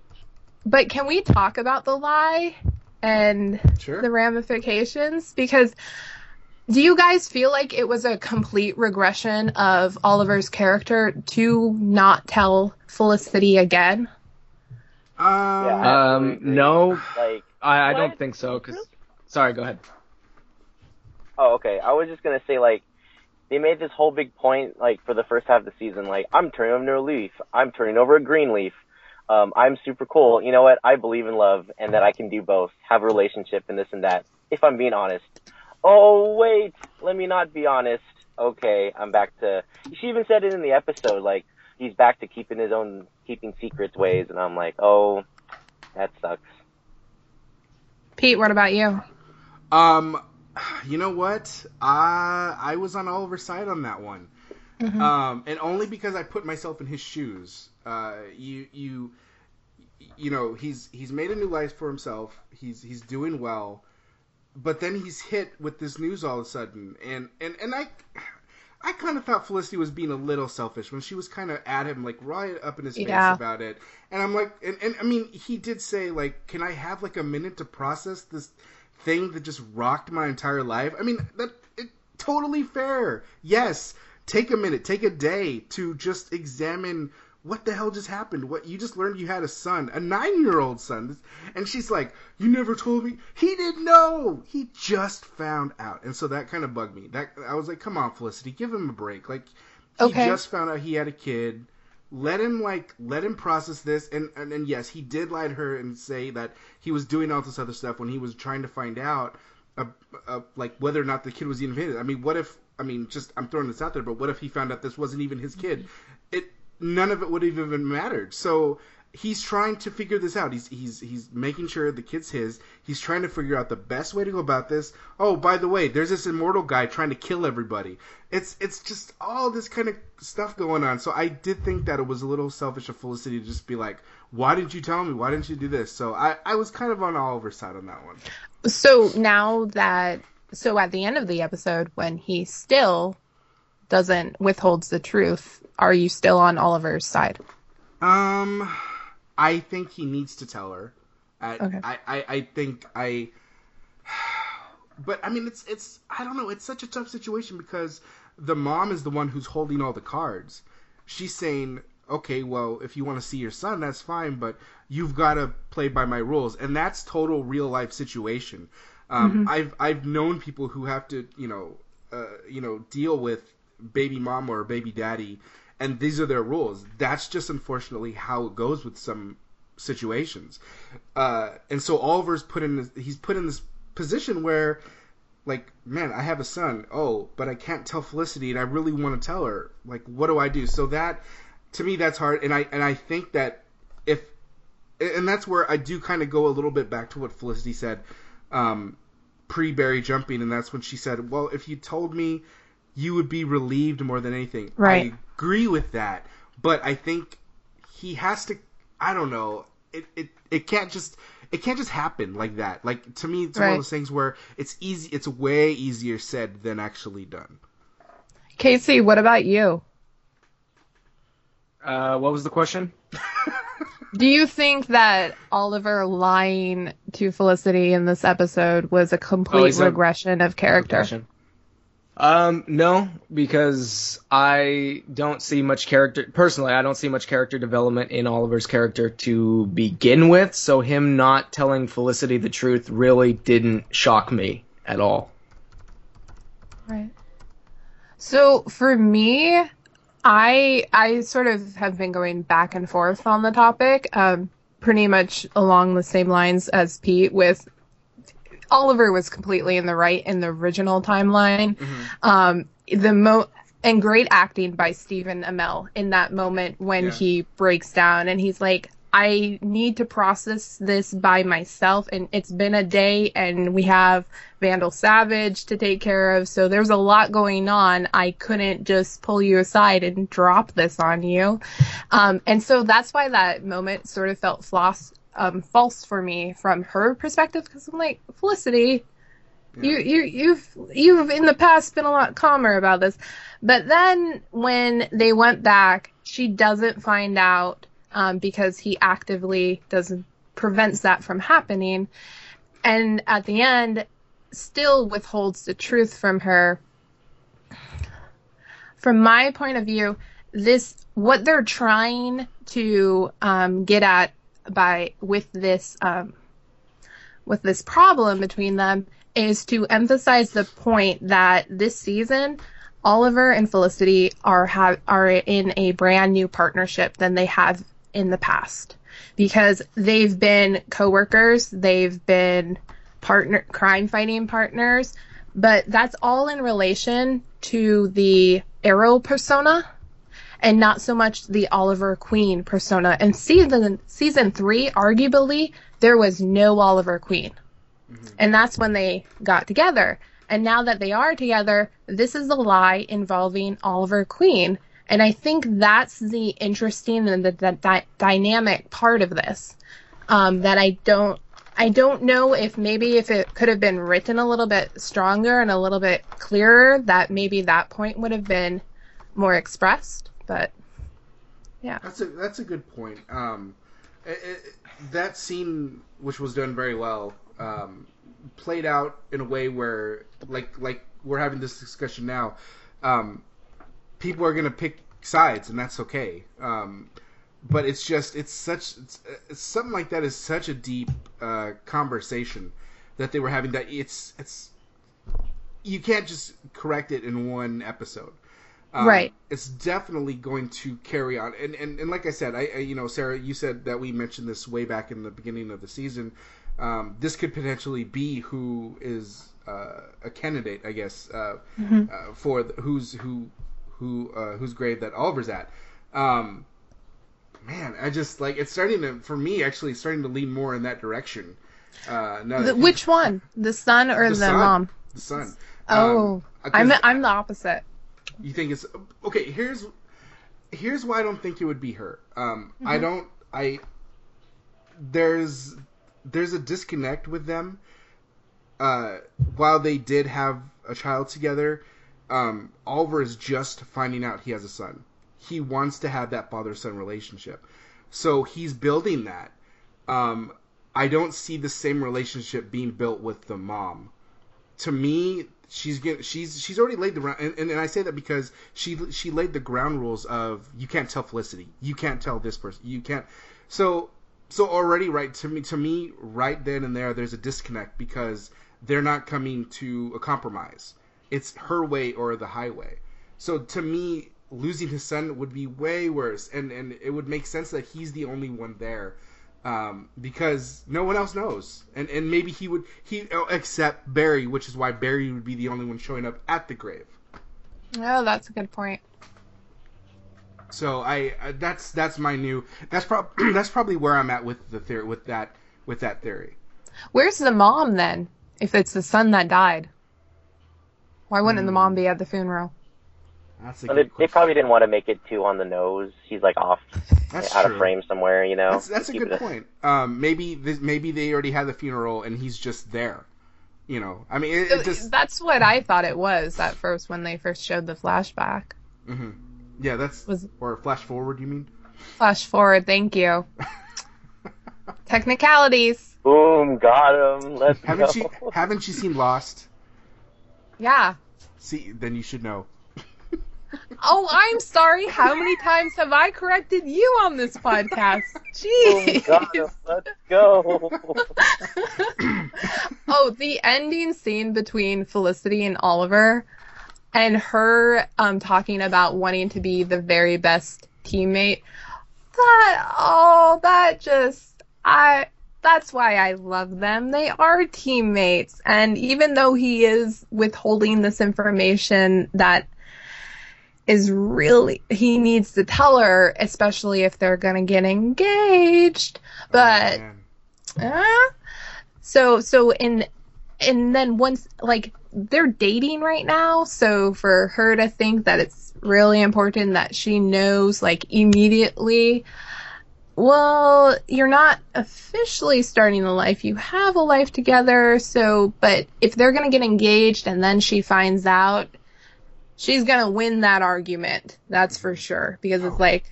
but can we talk about the lie and Sure. the ramifications? Because do you guys feel like it was a complete regression of Oliver's character to not tell Felicity again? Um, Yeah. Um, no, Like, I, I don't think so. Cause, sorry, go ahead. oh, okay. I was just gonna say like they made this whole big point like for the first half of the season. Like I'm turning over a leaf. I'm turning over a green leaf. Um, I'm super cool. You know what? I believe in love and that I can do both. Have a relationship and this and that. If I'm being honest. Oh wait, let me not be honest. Okay, I'm back to. She even said it in the episode. Like he's back to keeping his own keeping secrets ways, and I'm like, oh, that sucks. Pete, what about you? Um, you know what? I I was on Oliver's side on that one. Mhm. Um, and only because I put myself in his shoes. Uh, you you you know he's he's made a new life for himself. He's he's doing well, but then he's hit with this news all of a sudden, and and and I. I kind of thought Felicity was being a little selfish when she was kind of at him, like right up in his face about it. And I'm like, and, and I mean, he did say, like, can I have like a minute to process this thing that just rocked my entire life? I mean, that it, totally fair. Yes, take a minute, take a day to just examine what the hell just happened. What you just learned you had a son, a nine-year-old son, and she's like, "You never told me." He didn't know. He just found out, and so that kind of bugged me. That I was like, "Come on, Felicity, give him a break." Like, he Okay. just found out he had a kid. Let him like let him process this, and, and and yes, he did lie to her and say that he was doing all this other stuff when he was trying to find out, uh, uh, like whether or not the kid was even his. I mean, what if? I mean, just I'm throwing this out there, but what if he found out this wasn't even his kid? None of it would have even mattered. So he's trying to figure this out. He's he's he's making sure the kid's his. He's trying to figure out the best way to go about this. Oh, by the way, there's this immortal guy trying to kill everybody. It's it's just all this kind of stuff going on. So I did think that it was a little selfish of Felicity to just be like, "Why didn't you tell me? Why didn't you do this?" So I I was kind of on Oliver's side on that one. So now that so at the end of the episode when he still doesn't withholds the truth, are you still on Oliver's side? Um, I think he needs to tell her. I, Okay. I, I, I think I. But I mean, it's it's I don't know. It's such a tough situation because the mom is the one who's holding all the cards. She's saying, "Okay, well, if you want to see your son, that's fine, but you've got to play by my rules," and that's total real life situation. Um, I've I've known people who have to you know uh, you know deal with baby mom or baby daddy, and these are their rules. That's just unfortunately how it goes with some situations. Uh, and so Oliver's put in this, he's put in this position where like man I have a son. Oh but I can't tell Felicity and I really want to tell her. Like what do I do? So that to me that's hard. And I and I think that if and that's where I do kind of go a little bit back to what Felicity said um pre Barry jumping, and that's when she said, "Well, if you told me, you would be relieved more than anything." Right. I agree with that, but I think he has to. I don't know. It it it can't just. It can't just happen like that. Like to me, it's one of those things where it's easy. It's way easier said than actually done. Casey, what about you? Uh, what was the question? Do you think that Oliver lying to Felicity in this episode was a complete he said- regression of character? Question. Um, no, because I don't see much character personally. I don't see much character development in Oliver's character to begin with. So him not telling Felicity the truth really didn't shock me at all. Right. So for me, I I sort of have been going back and forth on the topic, um, pretty much along the same lines as Pete. With Oliver was completely in the right in the original timeline. Um, the mo and great acting by Stephen Amell in that moment when Yeah. he breaks down and he's like, I need to process this by myself, and it's been a day, and we have Vandal Savage to take care of, so there's a lot going on. I couldn't just pull you aside and drop this on you. Um, and so that's why that moment sort of felt floss, um, false for me from her perspective, because I'm like, Felicity, you, you, you've, you've in the past been a lot calmer about this. But then when they went back, she doesn't find out um, because he actively doesn't prevents that from happening, and at the end, still withholds the truth from her. From my point of view, this what they're trying to um, get at by with this um, with this problem between them is to emphasize the point that this season Oliver and Felicity are have are in a brand new partnership than they have in the past. Because they've been coworkers, they've been partner crime fighting partners, but that's all in relation to the Arrow persona and not so much the Oliver Queen persona. And season season 3 arguably there was no Oliver Queen. And that's when they got together. And now that they are together, this is a lie involving Oliver Queen. And I think that's the interesting and the, the, dy- dynamic part of this. Um, that I don't, I don't know if maybe if it could have been written a little bit stronger and a little bit clearer, that maybe that point would have been more expressed. But yeah, That's a that's a good point. Um, it, it, that scene, which was done very well, um, played out in a way where, like like we're having this discussion now, um, people are gonna pick sides, and that's okay. Um, but it's just it's such it's, it's something like that is such a deep uh, conversation that they were having that it's it's you can't just correct it in one episode. Um, Right. It's definitely going to carry on, and and, and like I said, I, I you know Sarah, you said that we mentioned this way back in the beginning of the season. Um, this could potentially be who is uh, a candidate, I guess, uh, uh, for the, who's who who uh, whose grave that Oliver's at. Um, man, I just like it's starting to for me actually starting to lean more in that direction. Uh, the, which one? The son or the the, son. mom? The son. Oh, Um, I'm 'cause- I'm the opposite. You think it's okay? Here's here's why I don't think it would be her. Um, I don't. I there's there's a disconnect with them. Uh, while they did have a child together, um, Oliver is just finding out he has a son. He wants to have that father son relationship, so he's building that. Um, I don't see the same relationship being built with the mom to me, she's she's she's already laid the ground, and, and, and I say that because she she laid the ground rules of you can't tell Felicity, you can't tell this person, you can't. So so already right to me to me right then and there, there's a disconnect because they're not coming to a compromise. It's her way or the highway. So to me, losing his son would be way worse, and and it would make sense that he's the only one there um, because no one else knows, and and maybe he would he oh, except Barry, which is why Barry would be the only one showing up at the grave. Oh, that's a good point. So I, I that's that's my new that's prob that's probably where I'm at with the theory with that with that theory. Where's the mom then? if it's the son that died? Why wouldn't the Hmm. mom be at the funeral? That's a Well, good they, they probably didn't want to make it too on the nose. He's like off That's out true. of frame somewhere, you know. That's that's a Keep good it- point. Um, maybe this, maybe they already had the funeral and he's just there. You know, I mean, it, it just That's what I thought it was at first when they first showed the flashback. hmm yeah, that's Was- or flash forward. You mean? Flash forward, thank you. Technicalities. Boom, got him. Let's haven't go. you haven't you seen Lost? Yeah. See, then you should know. Oh, I'm sorry. How many times have I corrected you on this podcast? Jeez. got him. Let's go. oh, the ending scene between Felicity and Oliver and her um talking about wanting to be the very best teammate. That oh, that just I that's why I love them. They are teammates. And even though he is withholding this information that is really he needs to tell her, especially if they're gonna get engaged. But Oh, uh, so so in and then once like they're dating right now, so for her to think that it's really important that she knows like immediately well, you're not officially starting a life. You have a life together, so but if they're going to get engaged and then she finds out, she's to win that argument. That's for sure because it's like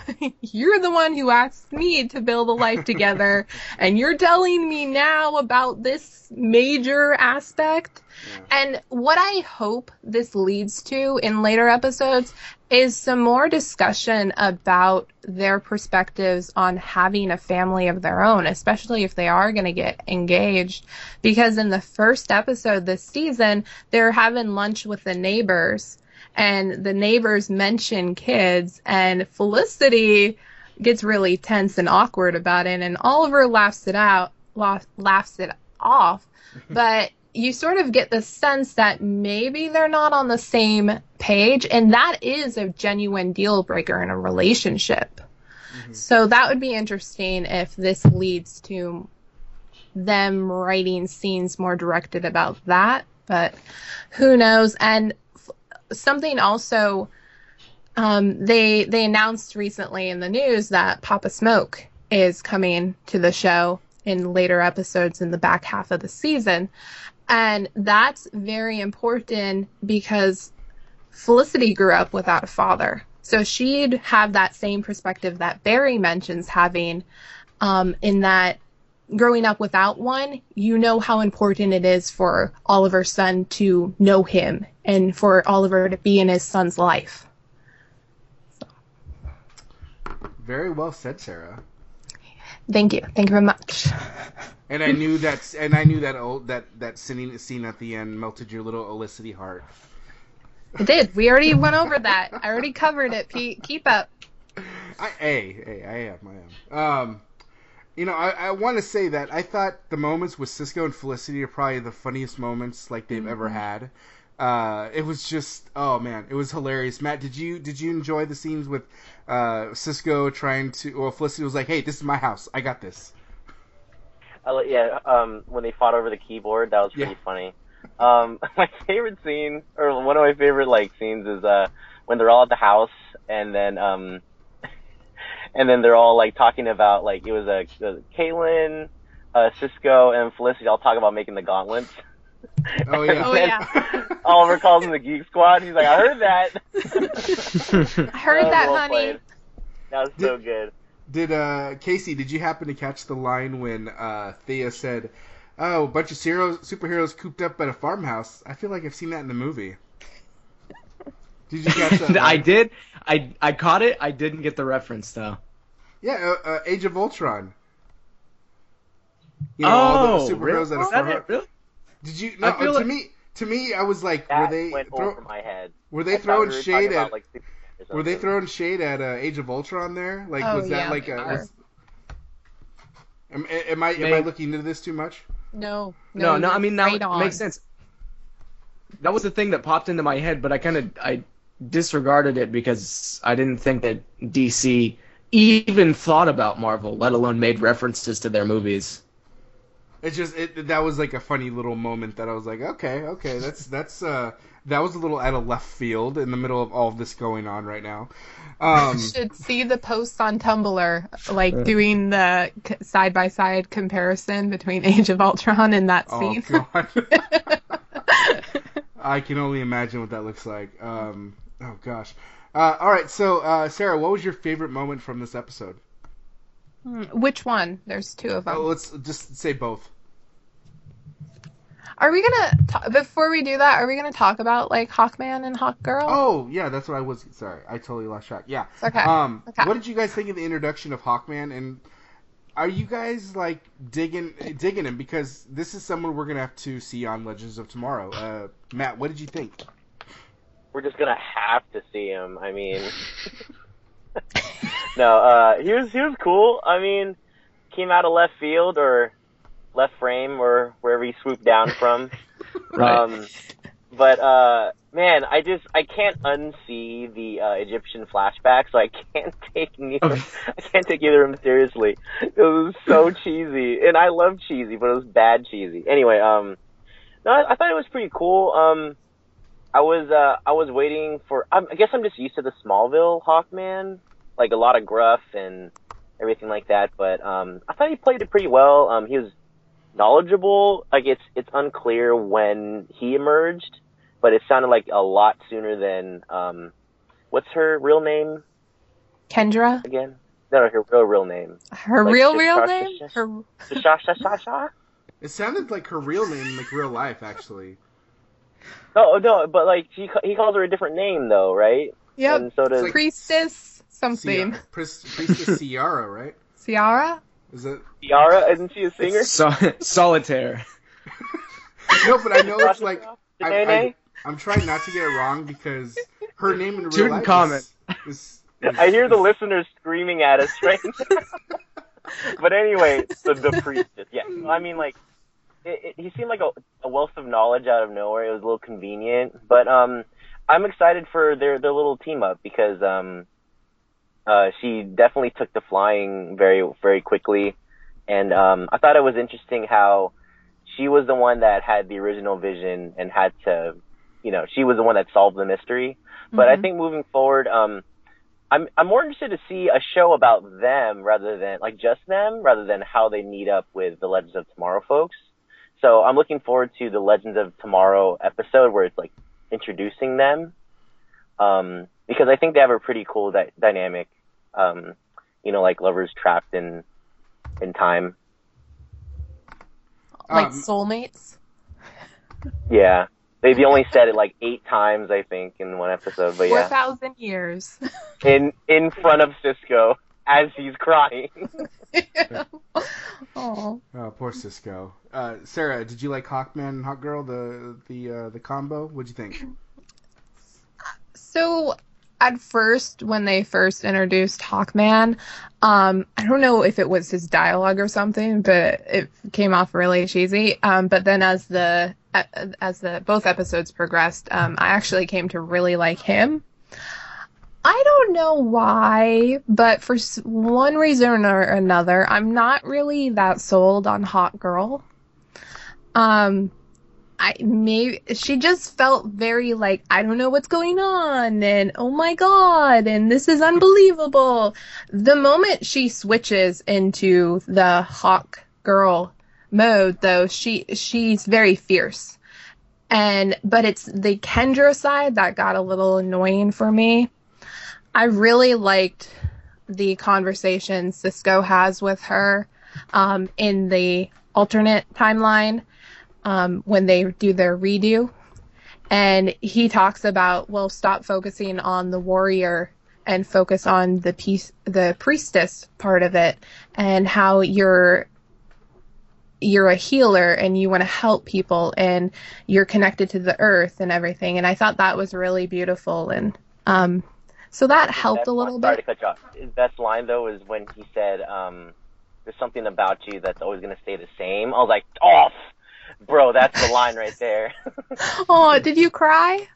you're the one who asked me to build a life together and you're telling me now about this major aspect. And what I hope this leads to in later episodes is some more discussion about their perspectives on having a family of their own, especially if they are going to get engaged. Because in the first episode this season, they're having lunch with the neighbors and the neighbors mention kids and Felicity gets really tense and awkward about it and Oliver laughs it out, la- laughs it off. But you sort of get the sense that maybe they're not on the same page and that is a genuine deal breaker in a relationship. So that would be interesting if this leads to them writing scenes more directed about that, but who knows? And f- something also um, they they announced recently in the news that Papa Smoak is coming to the show in later episodes in the back half of the season, and that's very important because Felicity grew up without a father, so she'd have that same perspective that Barry mentions having, um, in that growing up without one, you know how important it is for Oliver's son to know him and for Oliver to be in his son's life. Very well said, Sarah. Thank you. Thank you very much. And I knew that, and I knew that old that that scene scene at the end melted your little Olicity heart. It did. We already went over that. I already covered it, Pete. Keep up. I, hey, hey, I am, I am. Um, you know, I, I want to say that I thought the moments with Cisco and Felicity are probably the funniest moments like they've ever had. Uh, it was just, oh man, it was hilarious. Matt, did you did you enjoy the scenes with uh, Cisco trying to? Well, Felicity was like, "Hey, this is my house. I got this." I yeah, um, when they fought over the keyboard, that was pretty Yeah. funny. Um, my favorite scene, or one of my favorite like scenes, is uh when they're all at the house and then um, and then they're all like talking about like it was a uh, Caitlin, uh, Cisco, and Felicity all talk about making the gauntlets. Oh yeah. Oh, yeah. Oliver calls him the Geek Squad. He's like, I heard that. I heard Oh, that, well honey. played. That was so good. Did uh Casey? Did you happen to catch the line when uh Thea said, "Oh, a bunch of heroes, superheroes cooped up at a farmhouse"? I feel like I've seen that in the movie. Did you catch that? I did. I I caught it. I didn't get the reference though. Yeah, uh, uh, Age of Ultron. You know, all the oh, superheroes really? at a that farmhouse. it? Really? Did you? I No, feel to like- me, to me, I was like, That were they went throw, over my head. were they I throwing we were shade at? about, like, Superman were they throwing shade at uh, Age of Ultron there? Like, Oh, was that yeah, like they a? are. Was, am, am I am I May- looking into this too much? No. No, no. I mean that right would- on. makes sense. That was the thing that popped into my head, but I kind of I disregarded it because I didn't think that DC even thought about Marvel, let alone made references to their movies. It's just it, that was like a funny little moment that I was like, okay, okay, that's that's uh that was a little out of left field in the middle of all of this going on right now. Um, You should see the posts on Tumblr, like doing the side by side comparison between Age of Ultron and that oh scene. god, I can only imagine what that looks like. Um, oh gosh. Uh, all right, so uh, Sarah, what was your favorite moment from this episode? Hmm, Which one? There's two of them. Oh, let's just say both. Are we gonna ta- before we do that? Are we gonna talk about like Hawkman and Hawkgirl? Oh yeah, that's what I was. Sorry, I totally lost track. Yeah. It's okay. Um, Okay. what did you guys think of the introduction of Hawkman? And are you guys like digging digging him because this is someone we're gonna have to see on Legends of Tomorrow? Uh, Matt, what did you think? We're just gonna have to see him. I mean, no, uh, he was he was cool. I mean, came out of left field or left frame or wherever he swooped down from. Right. Um, but uh, man, I just I can't unsee the uh, Egyptian flashback, so I can't take neither. I can't take either of them seriously. It was so cheesy, and I love cheesy, but it was bad cheesy. Anyway, um, no, I, I thought it was pretty cool. Um, I was uh, I was waiting for. I'm, I guess I'm just used to the Smallville Hawkman, like a lot of gruff and everything like that. But um, I thought he played it pretty well. Um, he was knowledgeable. Like it's it's unclear when he emerged, but it sounded like a lot sooner than um, what's her real name Kendra, again? No, no, her real real name. her Like, real real name. Her Sha sha sha sha. It sounded like her real name, like real life, actually. No, no, but like he he calls her a different name though, right? Yeah. So does like- priestess something. Ciara, Priest, Priestess Ciara, right? Ciara. Is it? Ciara. Isn't she a singer? So, solitaire. No, but I know it's like I, I, Danae? I'm trying not to get it wrong because her name in real life Tutankhamun. is, is, is I hear the listeners screaming at us right now. but anyway, the, the priestess. Yeah, I mean, like, it, it, he seemed like a, a wealth of knowledge out of nowhere. It was a little convenient, but um, I'm excited for their their little team up because um, uh, she definitely took the flying very very quickly, and um, I thought it was interesting how she was the one that had the original vision and had to, you know, she was the one that solved the mystery. But I Mhm. think moving forward, um, I'm I'm more interested to see a show about them rather than like just them, rather than how they meet up with the Legends of Tomorrow folks. So I'm looking forward to the Legends of Tomorrow episode where it's like introducing them, um, because I think they have a pretty cool dy- dynamic. Um, you know, like lovers trapped in in time. like Um, soulmates. Yeah, they they only said it like eight times I think in one episode, but yeah, four thousand years. in in front of Cisco as he's crying. oh. Oh, poor Cisco. Uh, Sarah, did you like Hawkman and Hawkgirl, the the uh, the combo? What'd you think? So at first, when they first introduced Hawkman, um, I don't know if it was his dialogue or something, but it came off really cheesy. Um, but then as the as the both episodes progressed, um, I actually came to really like him. I don't know why, but for one reason or another, I'm not really that sold on Hawkgirl. Um, I may she just felt very like I don't know what's going on and oh my god and this is unbelievable. The moment she switches into the hawk girl mode though, she she's very fierce. And but it's the Kendra side that got a little annoying for me. I really liked the conversation Cisco has with her um, in the alternate timeline um, when they do their redo. And he talks about, well, stop focusing on the warrior and focus on the piece, the priestess part of it, and how you're you're a healer and you want to help people and you're connected to the earth and everything. And I thought that was really beautiful and um, so that helped a little line- Sorry bit. to cut you off. His best line though is when he said, um, "There's something about you that's always gonna stay the same." I was like, "Oh, bro, that's the line right there." oh, did you cry?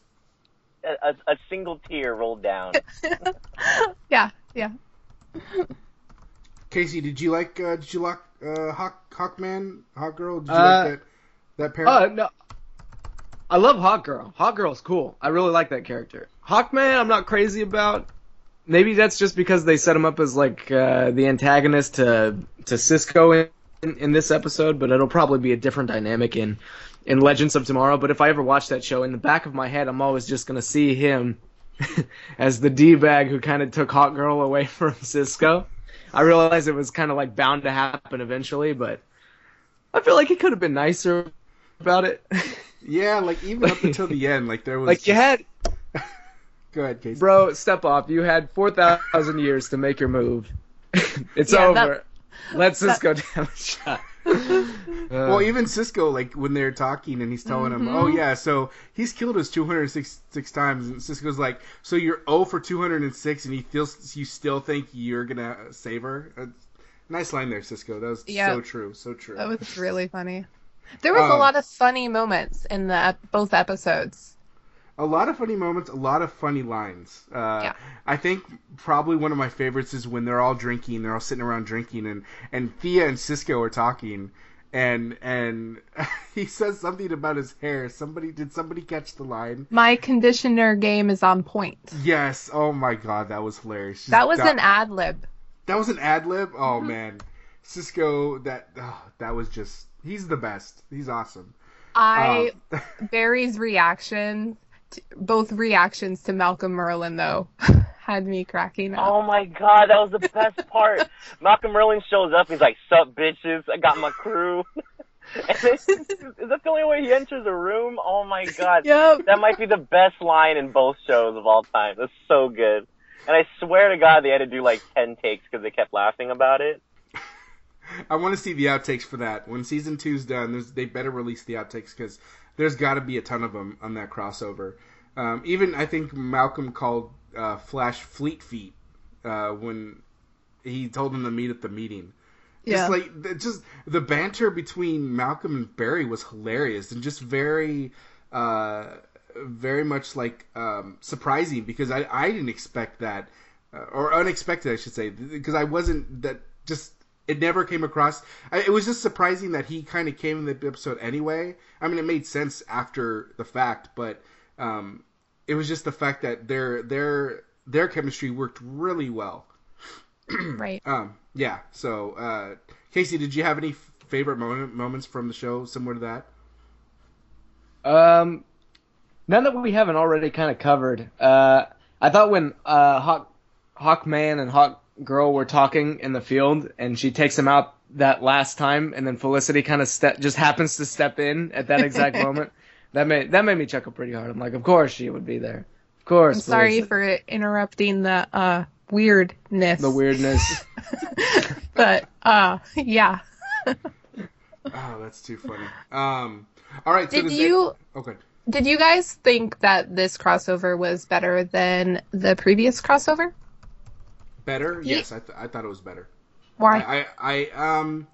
a, a, a single tear rolled down. yeah, yeah. Casey, did you like uh, did you like uh, Hawk Hawkman, Hawk Girl? Did you Uh, like that that pair? Uh, no. I love Hawk Girl. Hawk Girl's cool. I really like that character. Hawkman, I'm not crazy about. Maybe that's just because they set him up as like uh, the antagonist to to Cisco in, in, in this episode, but it'll probably be a different dynamic in in Legends of Tomorrow. But if I ever watch that show, in the back of my head, I'm always just gonna see him as the d bag who kind of took Hawkgirl away from Cisco. I realize it was kind of like bound to happen eventually, but I feel like he could have been nicer about it. yeah, like even up until the end, like there was like you had Go ahead, Casey. Bro, step off. You had 4,000 years to make your move. it's Yeah, over. that- Let Cisco down a shot. Well, even Cisco, like when they're talking and he's telling him, "Oh yeah, so he's killed us 206 times," and Cisco's like, "So you're 0 for 206, and he feels you still think you're gonna save her." Uh, nice line there, Cisco. That was Yeah. so true, so true. That was really funny. There was a Um, lot of funny moments in the both episodes. A lot of funny moments, a lot of funny lines. Uh, Yeah. I think probably one of my favorites is when they're all drinking, they're all sitting around drinking, and and Thea and Cisco are talking, and and he says something about his hair. Somebody did somebody catch the line? My conditioner game is on point. Yes. Oh my god, that was hilarious. She's That was got- an ad lib. That was an ad lib. Oh Mm-hmm. man, Cisco. That oh, that was just. He's the best. He's awesome. I Um, Barry's reaction, to, both reactions to Malcolm Merlyn though, had me cracking up. Oh my god, that was the best part. Malcolm Merlyn shows up. He's like, "Sup, bitches? I got my crew." and is that the only way he enters a room? Oh my god, Yep. that might be the best line in both shows of all time. That's so good. And I swear to God, they had to do like ten takes because they kept laughing about it. I want to see the outtakes for that. When season two's done, there's, they better release the outtakes because there's got to be a ton of them on that crossover. Um, even I think Malcolm called uh, Flash Fleet Feet uh, when he told him to meet at the meeting. Yeah. Just like just the banter between Malcolm and Barry was hilarious and just very, uh, very much like um, surprising because I I didn't expect that uh, or unexpected I should say because I wasn't that just it never came across. It was just surprising that he kind of came in the episode anyway. I mean, it made sense after the fact, but um, it was just the fact that their their their chemistry worked really well. right. Um, yeah. So, uh, Casey, did you have any favorite moment, moments from the show similar to that? Um, none that we haven't already kind of covered. Uh, I thought when uh, Hawk Hawkman and Hawk Girl were talking in the field, and she takes him out that last time, and then Felicity kind of step just happens to step in at that exact moment. That made that made me chuckle pretty hard. I'm like, of course she would be there. Of course. I'm sorry Felicity. for interrupting the uh weirdness. the weirdness. but uh yeah. Oh, that's too funny. Um, all right. So Did does you It... Okay. did you guys think that this crossover was better than the previous crossover? Better? Ye- Yes, I, th- I thought it was better. Why? I, I, I um.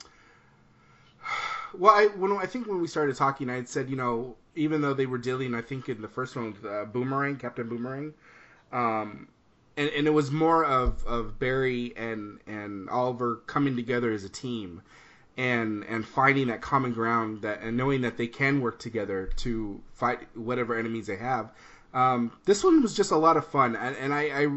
Well, I when I think when we started talking, I had said you know even though they were dealing, I think in the first one with uh, Boomerang, Captain Boomerang, um, and and it was more of of Barry and and Oliver coming together as a team, and and finding that common ground that and knowing that they can work together to fight whatever enemies they have. Um, this one was just a lot of fun, and, and I, I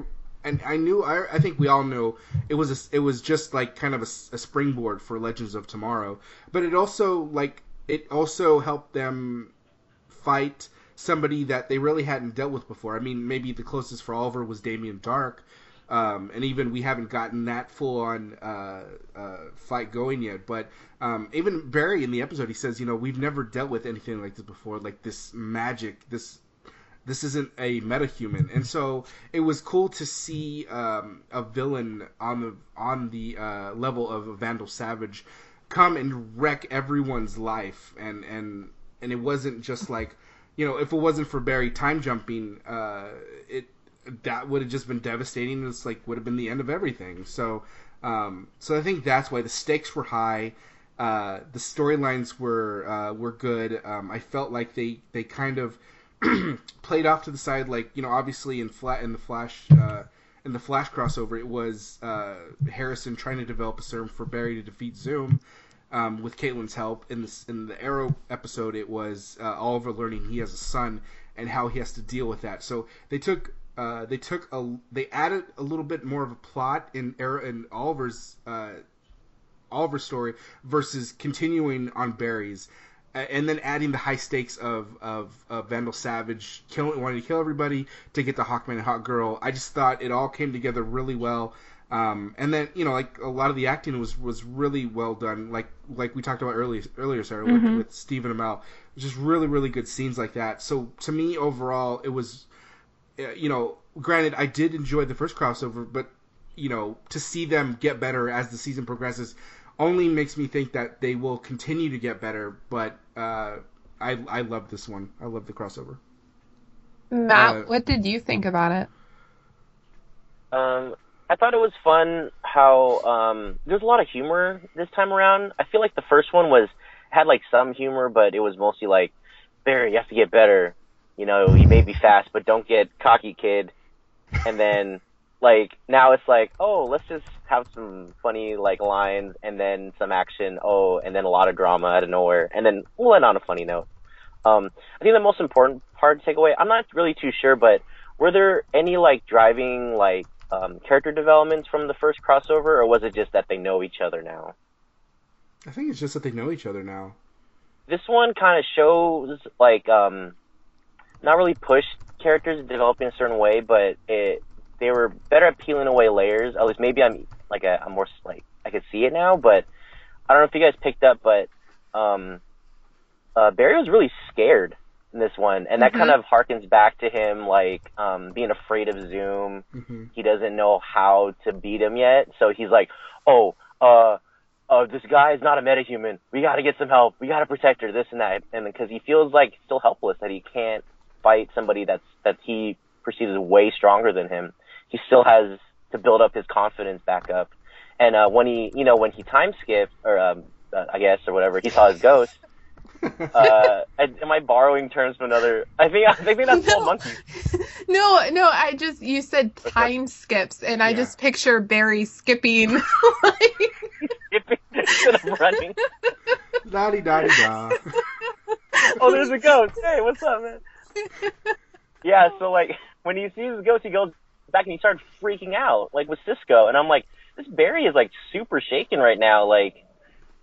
and I knew I, I think we all knew it was a, it was just like kind of a springboard for Legends of Tomorrow, but it also like it also helped them fight somebody that they really hadn't dealt with before. I mean, maybe the closest for Oliver was Damien Darhk, um, and even we haven't gotten that full on uh, uh, fight going yet. But um, even Barry in the episode, he says, you know, we've never dealt with anything like this before, like this magic, this this isn't a metahuman, and so it was cool to see um, a villain on the on the uh, level of a Vandal Savage come and wreck everyone's life, and and and it wasn't just like you know if it wasn't for Barry time jumping, uh, it that would have just been devastating. It's like would have been the end of everything. So um, so I think that's why the stakes were high. Uh, the storylines were uh, were good. Um, I felt like they, they kind of played off to the side, like you know, obviously in flat in the Flash uh, in the Flash crossover, it was uh, Harrison trying to develop a serum for Barry to defeat Zoom. Um, with Caitlin's help in the in the Arrow episode, it was uh, Oliver learning he has a son and how he has to deal with that. So they took uh, they took a they added a little bit more of a plot in Arrow in Oliver's uh, Oliver's story versus continuing on Barry's, and then adding the high stakes of of, of Vandal Savage killing wanting to kill everybody to get the Hawkman and Hawk Girl. I just thought it all came together really well. Um, and then you know, like a lot of the acting was was really well done. Like like we talked about earlier earlier, Sarah, with, Mhm. with Stephen Amell, just really really good scenes like that. So to me, overall, it was, uh, you know, granted, I did enjoy the first crossover, but you know, to see them get better as the season progresses, only makes me think that they will continue to get better. But uh, I I love this one. I love the crossover. Matt, Uh, what did you think about it? Um, I thought it was fun how um, there's a lot of humor this time around. I feel like the first one was had like some humor, but it was mostly like, Barry, you have to get better. You know, you may be fast, but don't get cocky, kid. And then like now it's like, oh, let's just have some funny like lines and then some action. Oh, and then a lot of drama out of nowhere, and then we'll end on a funny note. Um, I think the most important part to take away, I'm not really too sure, but were there any like driving like um, character developments from the first crossover, or was it just that they know each other now? I think it's just that they know each other now. This one kind of shows like um, not really pushed characters developing a certain way, but it they were better at peeling away layers. At least maybe I'm like a, I'm more like I could see it now, but I don't know if you guys picked up, but um, uh, Barry was really scared in this one, and that Mhm. kind of harkens back to him like um, being afraid of Zoom. hmm he doesn't know how to beat him yet. So he's like, oh, uh, uh, this guy is not a metahuman. We got to get some help. We got to protect her. This and that. And because he feels like still helpless that he can't fight somebody that's that he perceives as way stronger than him. He still has to build up his confidence back up. And uh, when he, you know, when he time skipped, or um, uh, I guess, or whatever, he saw his ghost. Uh, am I borrowing terms from another? I think I think that's No. Full Monkey. No, no, I just you said time skips, and I Yeah. just picture Barry skipping. like, Skipping instead of running. Dotty dotty da. oh, there's a ghost. Hey, what's up, man? Yeah, so like when he sees the ghost, he goes back and he started freaking out, like with Cisco, and I'm like, this Barry is like super shaken right now. Like,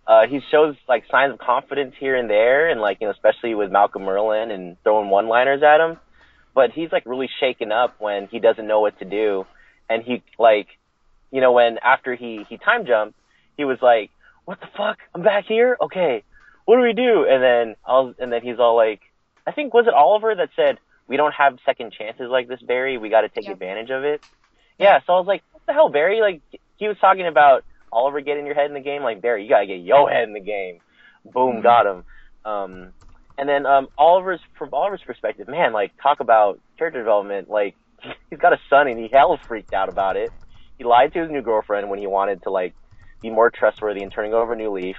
uh, he shows like signs of confidence here and there, and like you know, especially with Malcolm Merlyn and throwing one-liners at him. But he's like really shaken up when he doesn't know what to do, and he like, you know, when after he he time jumped, he was like, "What the fuck? I'm back here. Okay, what do we do?" And then I'll and then he's all like, I think was it Oliver that said we don't have second chances like this, Barry. We got to take Yep. advantage of it. Yeah, so I was like, what the hell, Barry? Like he was talking about Oliver getting your head in the game. Like Barry, you gotta get your head in the game. Boom, Mhm. got him. Um, and then um, Oliver's from Oliver's perspective, man, like talk about character development. Like he's got a son and he hell freaked out about it. He lied to his new girlfriend when he wanted to like be more trustworthy and turning over a new leaf.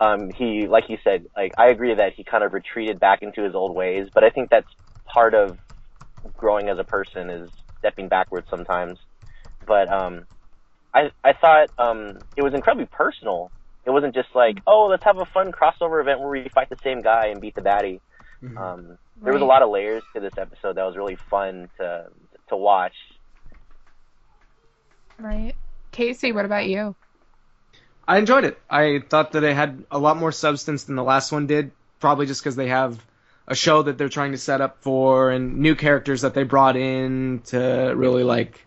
Um, he, like you said, like I agree that he kind of retreated back into his old ways, but I think that's part of growing as a person is stepping backwards sometimes. But um, I I thought um, it was incredibly personal. It wasn't just like, oh, let's have a fun crossover event where we fight the same guy and beat the baddie. Mhm. Um, there was a lot of layers to this episode that was really fun to to watch. right, Casey, what about you? I enjoyed it. I thought that it had a lot more substance than the last one did, probably just because they have a show that they're trying to set up for and new characters that they brought in to really like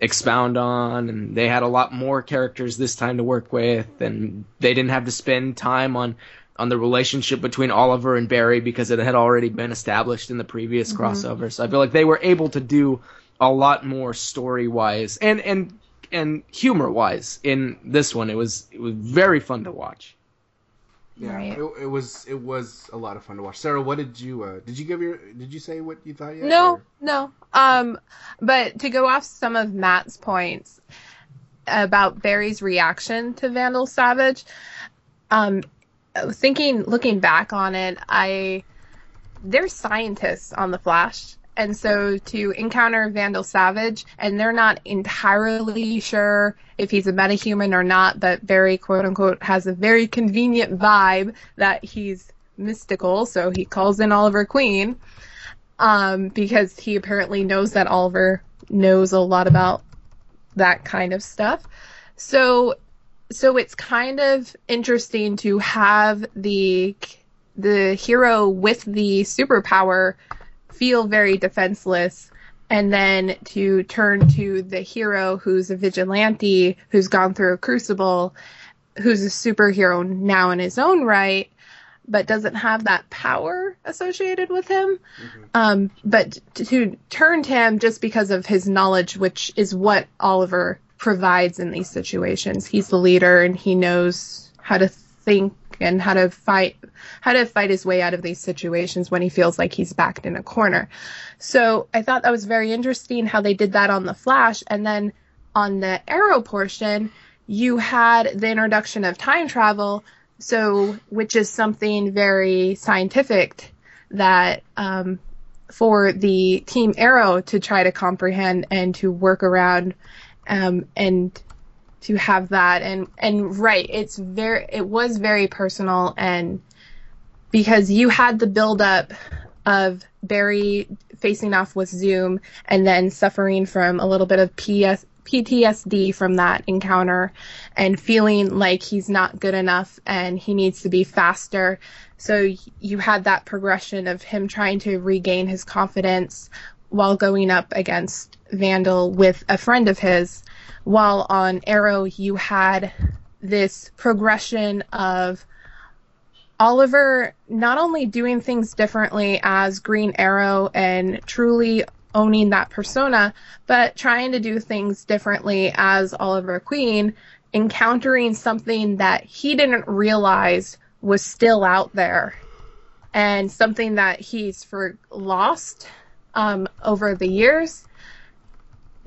expound on and they had a lot more characters this time to work with and they didn't have to spend time on on the relationship between Oliver and Barry because it had already been established in the previous mm-hmm. crossover. So I feel like they were able to do a lot more story wise and and and humor wise in this one. It was it was very fun to watch. Yeah, Right. it, it was it was a lot of fun to watch. Sarah, what did you uh, did you give your did you say what you thought yet? No, or- no. Um, but to go off some of Matt's points about Barry's reaction to Vandal Savage, um, thinking, looking back on it, I there's scientists on the Flash, and so to encounter Vandal Savage, and they're not entirely sure if he's a metahuman or not, but very quote unquote has a very convenient vibe that he's mystical, so he calls in Oliver Queen, um, because he apparently knows that Oliver knows a lot about that kind of stuff. So so it's kind of interesting to have the the hero with the superpower feel very defenseless and then to turn to the hero who's a vigilante who's gone through a crucible who's a superhero now in his own right but doesn't have that power associated with him. Um, but to, to turn to him just because of his knowledge which is what oliver provides in these situations. He's the leader and he knows how to think and how to fight how to fight his way out of these situations when he feels like he's backed in a corner. So I thought that was very interesting how they did that on the Flash and then on the Arrow portion you had the introduction of time travel so which is something very scientific that um, for the team Arrow to try to comprehend and to work around um, and to have that and and right it's very it was very personal and because you had the buildup of Barry facing off with Zoom and then suffering from a little bit of PS, PTSD from that encounter and feeling like he's not good enough and he needs to be faster. So you had that progression of him trying to regain his confidence while going up against Vandal with a friend of his. While on Arrow, you had this progression of Oliver not only doing things differently as Green Arrow and truly owning that persona, but trying to do things differently as Oliver Queen, encountering something that he didn't realize was still out there and something that he's for lost um, over the years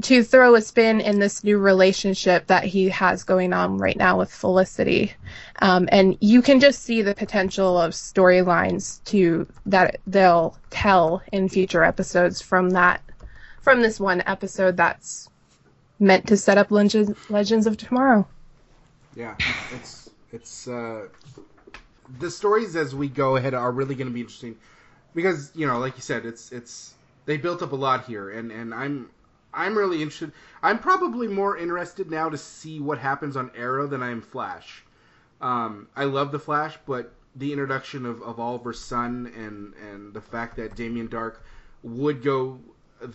to throw a spin in this new relationship that he has going on right now with Felicity. Um, and you can just see the potential of storylines to that they'll tell in future episodes from that from this one episode that's meant to set up Legends, Legends of Tomorrow. Yeah, it's it's uh, the stories as we go ahead are really going to be interesting because you know, like you said, it's it's they built up a lot here, and and I'm I'm really interested. I'm probably more interested now to see what happens on Arrow than I am Flash. Um, I love the Flash, but the introduction of, of Oliver's son and and the fact that Damien Darhk would go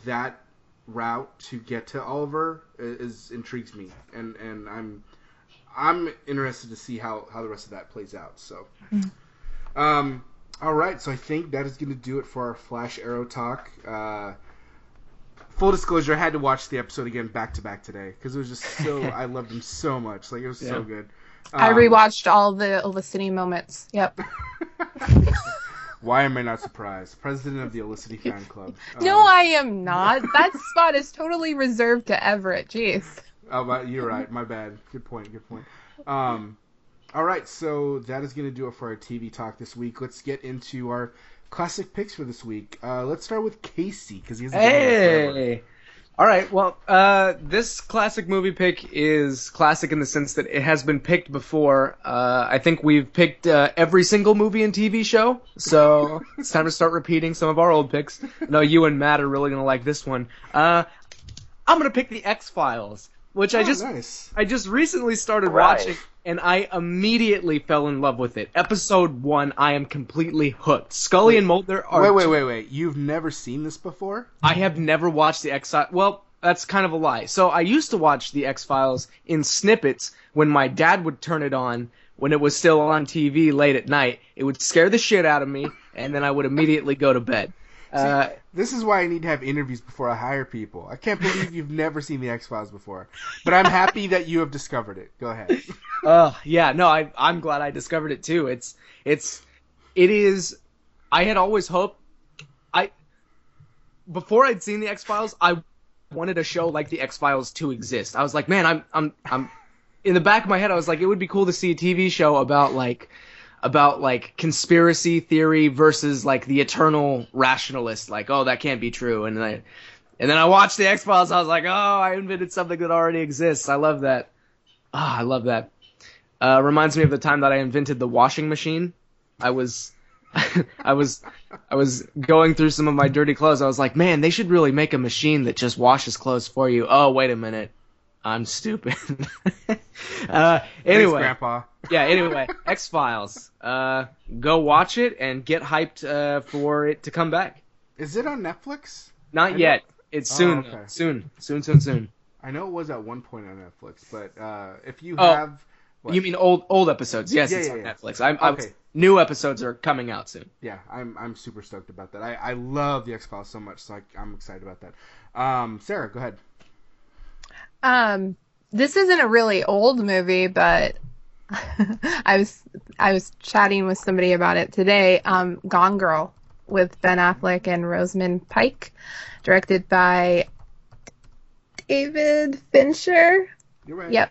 that route to get to Oliver is, intrigues me, and and I'm I'm interested to see how how the rest of that plays out. So, um, all right, so I think that is going to do it for our Flash Arrow talk. Uh, full disclosure, I had to watch the episode again back to back today because it was just so I loved him so much. Like it was so Yeah. good. I Um, rewatched all the Olicity moments. Yep. Why am I not surprised? President of the Olicity fan club. no, Um, I am not. That spot is totally reserved to Everett. Jeez. Oh, but you're right. My bad. Good point. Good point. Um, all right, so that is going to do it for our TV talk this week. Let's get into our classic picks for this week. Uh, let's start with Casey because he been. Hey. All right. Well, uh, this classic movie pick is classic in the sense that it has been picked before. Uh, I think we've picked uh, every single movie and TV show, so it's time to start repeating some of our old picks. No, you and Matt are really gonna like this one. Uh, I'm gonna pick the X Files, which I Oh, just nice. I just recently started Right. watching, and I immediately fell in love with it. Episode one, I am completely hooked. Scully and Mulder are Wait, wait, wait, wait. You've never seen this before? I have never watched the X Files. Well, that's kind of a lie. So I used to watch the X Files in snippets when my dad would turn it on when it was still on TV late at night. It would scare the shit out of me, and then I would immediately go to bed. Uh, This is why I need to have interviews before I hire people. I can't believe you've never seen the X Files before, but I'm happy that you have discovered it. Go ahead. Uh, yeah, no, I, I'm glad I discovered it too. It's, it's, it is. I had always hoped, I, before I'd seen the X Files, I wanted a show like the X Files to exist. I was like, man, I'm, I'm, I'm. In the back of my head, I was like, it would be cool to see a TV show about like, about like conspiracy theory versus like the eternal rationalist, like oh that can't be true, and then and then I watched the X Files. I was like, oh, I invented something that already exists. I love that. Ah, I love that. Uh, reminds me of the time that I invented the washing machine. I was, I was, I was going through some of my dirty clothes. I was like, man, they should really make a machine that just washes clothes for you. Oh, wait a minute. I'm stupid. uh, anyway, Thanks, Grandpa. yeah. Anyway, X Files. Uh, go watch it and get hyped uh, for it to come back. Is it on Netflix? Not I yet. It's Oh, soon. okay. Soon. Soon. Soon. Soon. I know it was at one point on Netflix, but uh, if you Oh, have, what? You mean old old episodes? Yes, Yeah, it's yeah, on yeah. Netflix. I'm, I was, Okay. new episodes are coming out soon. yeah, I'm I'm super stoked about that. I, I love the X Files so much, so I, I'm excited about that. Um, Sarah, go ahead. Um, this isn't a really old movie, but I was I was chatting with somebody about it today. Um, Gone Girl with Ben Affleck and Rosamund Pike, directed by David Fincher. You're right. Yep.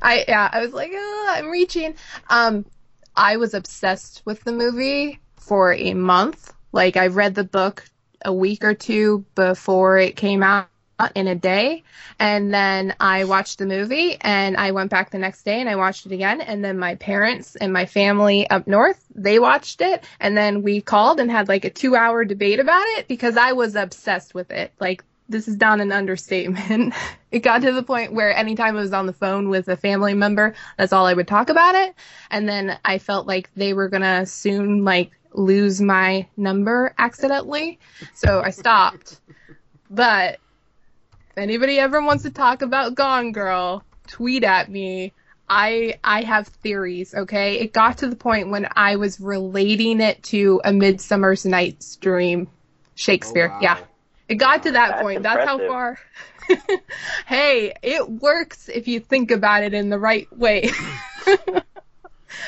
I yeah, I was like, oh, I'm reaching. Um, I was obsessed with the movie for a month. Like I read the book a week or two before it came out Uh, in a day, and then I watched the movie, and I went back the next day and I watched it again, and then my parents and my family up north they watched it, and then we called and had like a two hour debate about it because I was obsessed with it. Like this is not an understatement. it got to the point where anytime I was on the phone with a family member, that's all I would talk about it. And then I felt like they were gonna soon like lose my number accidentally. So I stopped. but if anybody ever wants to talk about Gone Girl, tweet at me. I I have theories, okay? It got to the point when I was relating it to a Midsummer's Night's Dream Shakespeare. Oh, wow. Yeah. It got to that That's point. That's how far. hey, it works if you think about it in the right way.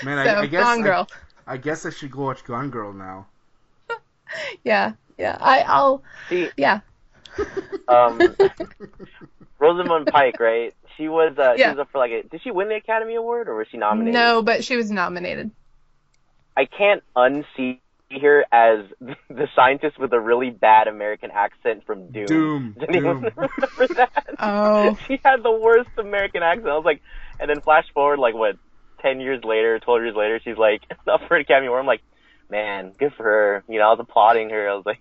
Man, so, I, I guess Gone I- I, guess I should go watch Gone Girl now. Yeah, yeah. I, I'll. See, Yeah. um, Rosamund Pike, right? She was uh, she was up for like a. Did she win the Academy Award or was she nominated? No, but she was nominated. I can't unsee her as the scientist with a really bad American accent from Doom. Doom, Does anyone Doom. remember that? Oh. she had the worst American accent. I was like, and then flash forward like what, ten years later, twelve years later, she's like up for an Academy Award. I'm like, man, good for her. You know, I was applauding her. I was like,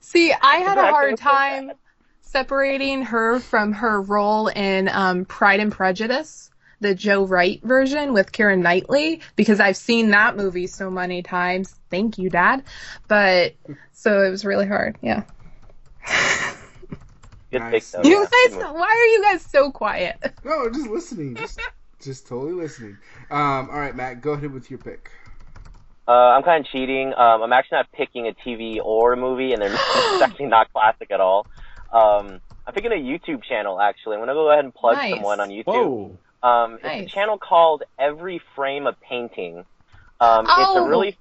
See, I had a hard accent so time separating her from her role in um, Pride and Prejudice, the Joe Wright version with Keira Knightley, because I've seen that movie so many times. Thank you, Dad. But so it was really hard. Yeah. Nice. You guys, why are you guys so quiet? No, I'm just listening. Just, just totally listening. Um, all right, Matt, go ahead with your pick. Uh, I'm kind of cheating. Um, I'm actually not picking a TV or a movie, and they're it's actually not classic at all. Um, I'm picking a YouTube channel actually. I'm gonna go ahead and plug Nice. someone on YouTube. Whoa. Um, it's a channel called Every Frame a Painting. Um, it's Oh. a really,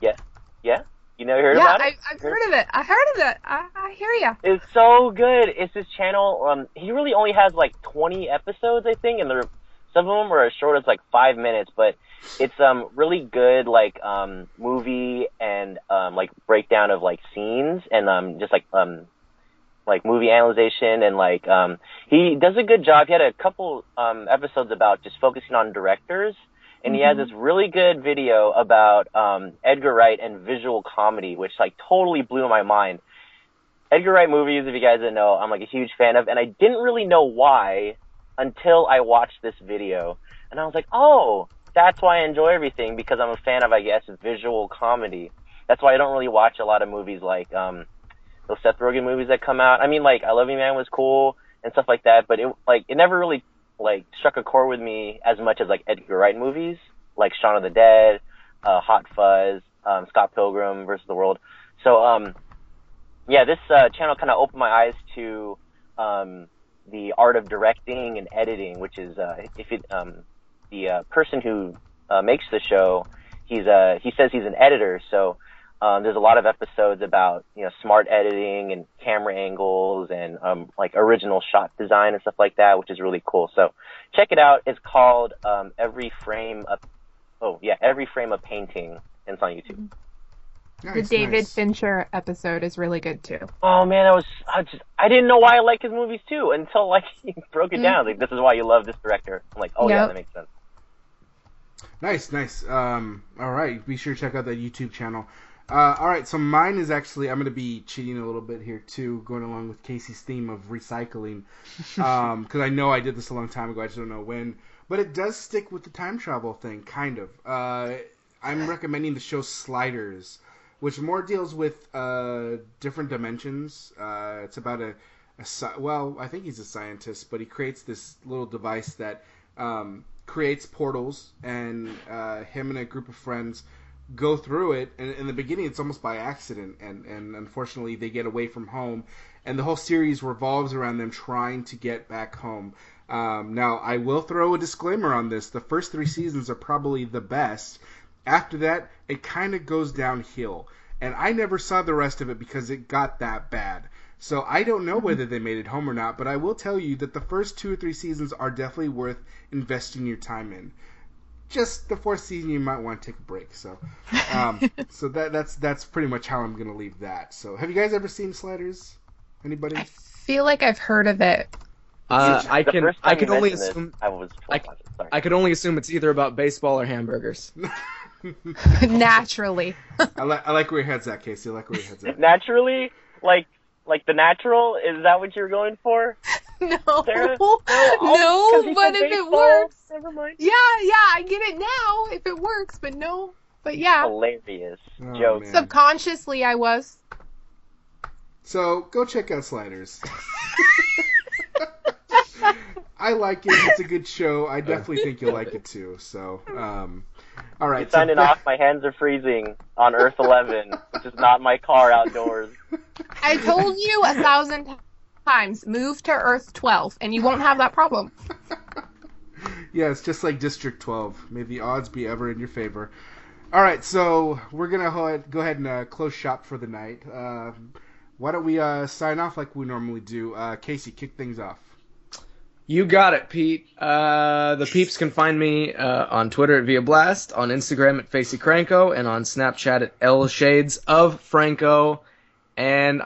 yeah, yeah. You never heard yeah, about I, it? I've heard of it. I heard of it. I, I hear ya. It's so good. It's this channel. Um, he really only has like 20 episodes, I think, and they're some of them are as short as like five minutes. But it's um really good, like um movie and um like breakdown of like scenes and um just like um like movie analyzation and like um he does a good job. He had a couple um episodes about just focusing on directors. And he has this really good video about um, Edgar Wright and visual comedy, which like totally blew my mind. Edgar Wright movies, if you guys didn't know, I'm like a huge fan of, and I didn't really know why until I watched this video, and I was like, oh, that's why I enjoy everything because I'm a fan of, I guess, visual comedy. That's why I don't really watch a lot of movies like um, those Seth Rogen movies that come out. I mean, like I Love You Man was cool and stuff like that, but it like it never really like struck a chord with me as much as like Edgar Wright movies, like Shaun of the Dead, uh, Hot Fuzz, um, Scott Pilgrim versus the World. So um, yeah, this uh, channel kind of opened my eyes to um, the art of directing and editing, which is uh, if it um, the uh, person who uh, makes the show, he's uh, he says he's an editor, so um, there's a lot of episodes about you know smart editing and camera angles and um, like original shot design and stuff like that, which is really cool. So check it out. It's called um, Every Frame Of, oh yeah, every frame of painting, and it's on YouTube. The Nice, David nice. Fincher episode is really good too. Oh man, I was I just I didn't know why I like his movies too until like he broke it Mm. down. Like this is why you love this director. I'm like, oh yeah, that makes sense. Nice, nice. Um, all right, be sure to check out that YouTube channel. Uh, all right, so mine is actually I'm going to be cheating a little bit here too, going along with Casey's theme of recycling, because I know I did this a long time ago. I just don't know when, but it does stick with the time travel thing, kind of. Uh, I'm recommending the show Sliders, which more deals with uh, different dimensions. Uh, it's about a, a well, I think he's a scientist, but he creates this little device that um, creates portals, and uh, him and a group of friends go through it. And in the beginning, it's almost by accident, and and unfortunately, they get away from home, and the whole series revolves around them trying to get back home. Um, now, I will throw a disclaimer on this: the first three seasons are probably the best. After that, it kind of goes downhill, and I never saw the rest of it because it got that bad. So I don't know whether they made it home or not, but I will tell you that the first two or three seasons are definitely worth investing your time in. Just the fourth season, you might want to take a break. So, um, so that that's that's pretty much how I'm gonna leave that. So, have you guys ever seen Sliders? Anybody? I feel like I've heard of it. Uh, I can I can only assume this, I was I- sorry. I could only assume it's either about baseball or hamburgers. Naturally. I like I like where your head's at, Casey. I like where your head's at. naturally, like like the natural. Is that what you're going for? no. Sarah? No, Oh, 'cause he but said if it works. Never mind. Yeah, yeah, I get it now if it works, but no. But yeah, Hilarious Oh, joke. man. subconsciously I was. So go check out Sliders. I like it. It's a good show. I definitely think you'll like it too. So, um, all right. You signing so off. My hands are freezing on Earth 11, which is not my car outdoors. I told you a thousand times, move to Earth 12, and you won't have that problem. Yeah, it's just like District 12. May the odds be ever in your favor. All right, so we're gonna go ahead and uh, close shop for the night. Uh, why don't we uh, sign off like we normally do? Uh, Casey, kick things off. You got it, Pete. Uh, the peeps can find me uh, on Twitter at Via Blast, on Instagram at Facey Cranko, and on Snapchat at L Shades of Franco. And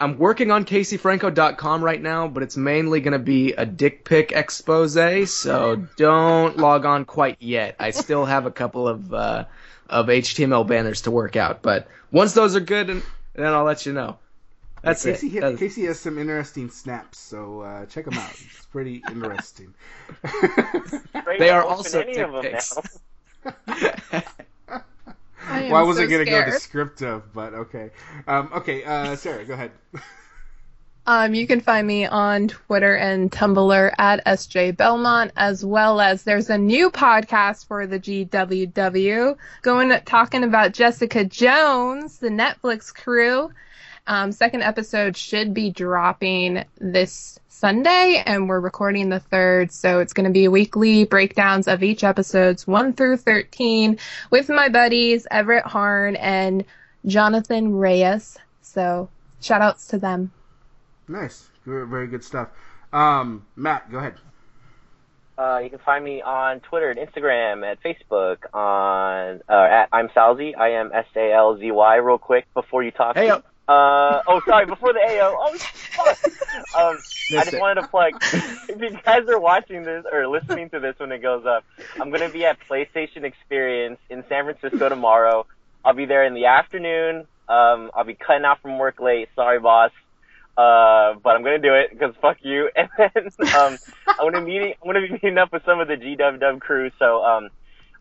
I'm working on CaseyFranco.com right now, but it's mainly going to be a dick pic expose, so don't log on quite yet. I still have a couple of uh, of HTML banners to work out, but once those are good, then I'll let you know. That's Casey, it. hit- That's- Casey has some interesting snaps, so uh, check them out. It's pretty interesting. They are also any of them dick pics. now. I well, I wasn't so gonna go descriptive, but okay. Um, okay, uh, Sarah, go ahead. Um, you can find me on Twitter and Tumblr at SJ Belmont, as well as there's a new podcast for the GWW going talking about Jessica Jones, the Netflix crew. Um, second episode should be dropping this Sunday, and we're recording the third, so it's going to be weekly breakdowns of each episodes, one through thirteen, with my buddies Everett Harn and Jonathan Reyes. So shout outs to them. Nice, very, very good stuff. Um, Matt, go ahead. Uh, you can find me on Twitter and Instagram, at Facebook, on uh, at I'm Salzy. I am S A L Z Y. Real quick before you talk. Hey, Uh, oh, sorry. Before the AO. Oh, fuck. Um, I just wanted to plug. if you guys are watching this or listening to this when it goes up, I'm gonna be at PlayStation Experience in San Francisco tomorrow. I'll be there in the afternoon. Um, I'll be cutting out from work late. Sorry, boss. Uh, but I'm gonna do it because fuck you. And then um, I'm gonna meeting. I'm gonna be meeting up with some of the GWW crew. So um,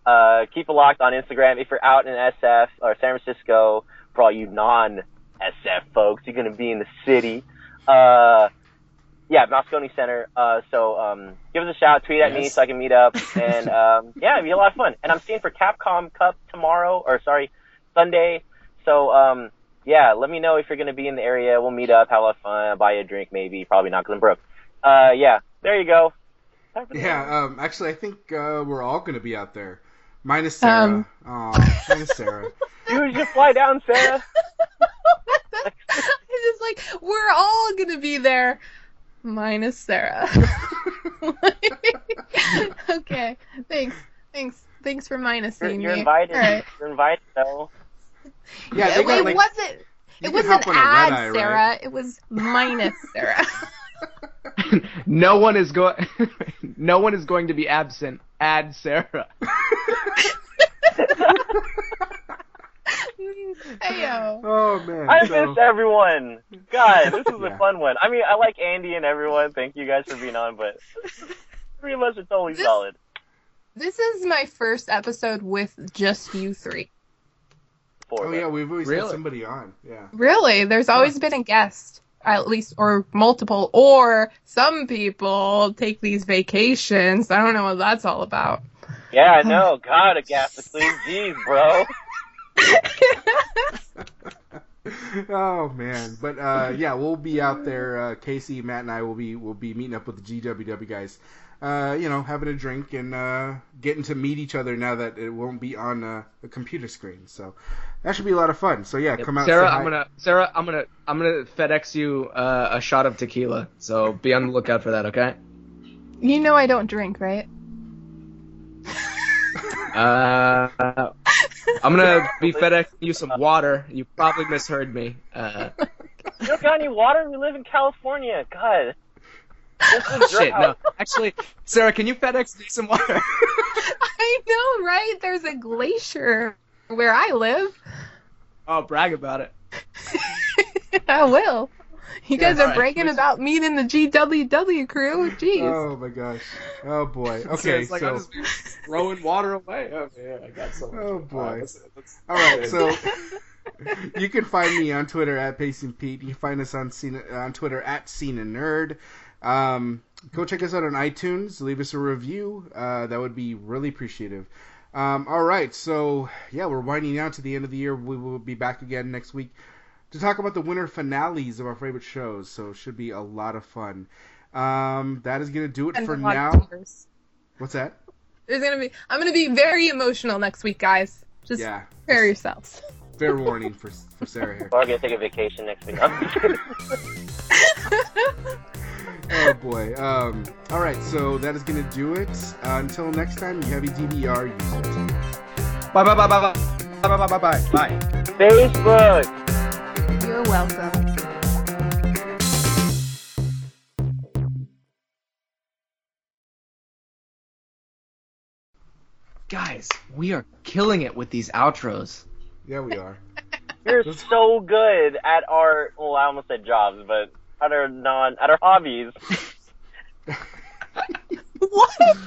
uh, keep it locked on Instagram. If you're out in SF or San Francisco, for all you non-SF folks, you're gonna be in the city. Uh, yeah, Moscone Center. Uh, so um, give us a shout, tweet at me so I can meet up, and um, yeah, it'd be a lot of fun. And I'm staying for Capcom Cup tomorrow, or sorry, Sunday. So um, yeah, let me know if you're gonna be in the area. We'll meet up, have a lot of fun, I'll buy you a drink, maybe, probably not, cause I'm broke. Uh, yeah, there you go. Time for the- Yeah, um, actually, I think uh, we're all going to be out there, minus Sarah. Um. Aw, minus Sarah. Dude, just fly down, Sarah. it's just like we're all gonna be there, minus Sarah. okay, thanks, thanks. Thanks for You're, minusing you're me. invited. All right. You're invited though. Yeah, they it, got it like wasn't. It wasn't hop on a add eye, right? Sarah. It was minus Sarah. no one is going. no one is going to be absent. Add Sarah. Heyo. Oh man. I so- missed everyone. God, this was Yeah. a fun one. I mean, I like Andy and everyone. Thank you guys for being on, but three of us are totally This- solid. This is my first episode with just you three. Four Oh of yeah, we've always had somebody on. Yeah. Really, there's always been a guest, at least, or multiple, or some people take these vacations. I don't know what that's all about. Yeah, I know. God, a gap between G's, bro. oh man, but uh, yeah, we'll be out there. Uh, Casey, Matt, and I will be will be meeting up with the GWW guys. Uh, you know, having a drink and uh, getting to meet each other now that it won't be on uh, a computer screen. So that should be a lot of fun. So yeah, come out. Sarah. I'm gonna Sarah, I'm gonna I'm gonna FedEx you uh, a shot of tequila. So be on the lookout for that, okay? You know I don't drink, right? Uh, I'm gonna be FedEx you some water. You probably misheard me. Uh, You don't got any water? We live in California. God. This shit, no. Actually, Sarah, can you FedEx me some water? I know, right? There's a glacier where I live. oh, brag about it. I will. You guys Yeah, are alright. bragging about meeting the GWW crew. Jeez. Oh my gosh. Oh boy. So Okay. it's like so I'll just throwing water away. Oh, yeah, I got some. Oh, boy. Alright, let's- let's- All right, so you can find me on Twitter at Pacing Pete. You can find us on Cena, on Twitter at Cena Nerd. Um, go check us out on iTunes. Leave us a review. Uh, that would be really appreciative. Um, all right, so yeah, we're winding down to the end of the year. We will be back again next week to talk about the winter finales of our favorite shows. So it should be a lot of fun. Um, that is gonna do it And for a lot of now. What's that? There's gonna be. I'm gonna be very emotional next week, guys. Just Yeah, prepare yourselves. fair warning for for Sarah here. We're gonna take a vacation next week. I'm just kidding. oh boy. Um, all right, so that is gonna do it. Uh, until next time, you have a DVR. Use. Bye bye bye bye bye bye bye bye bye bye. Facebook. You're welcome. Guys, we are killing it with these outros. Yeah, we are. You're so good at our. Well, I almost said jobs, but at our non, at our hobbies. What?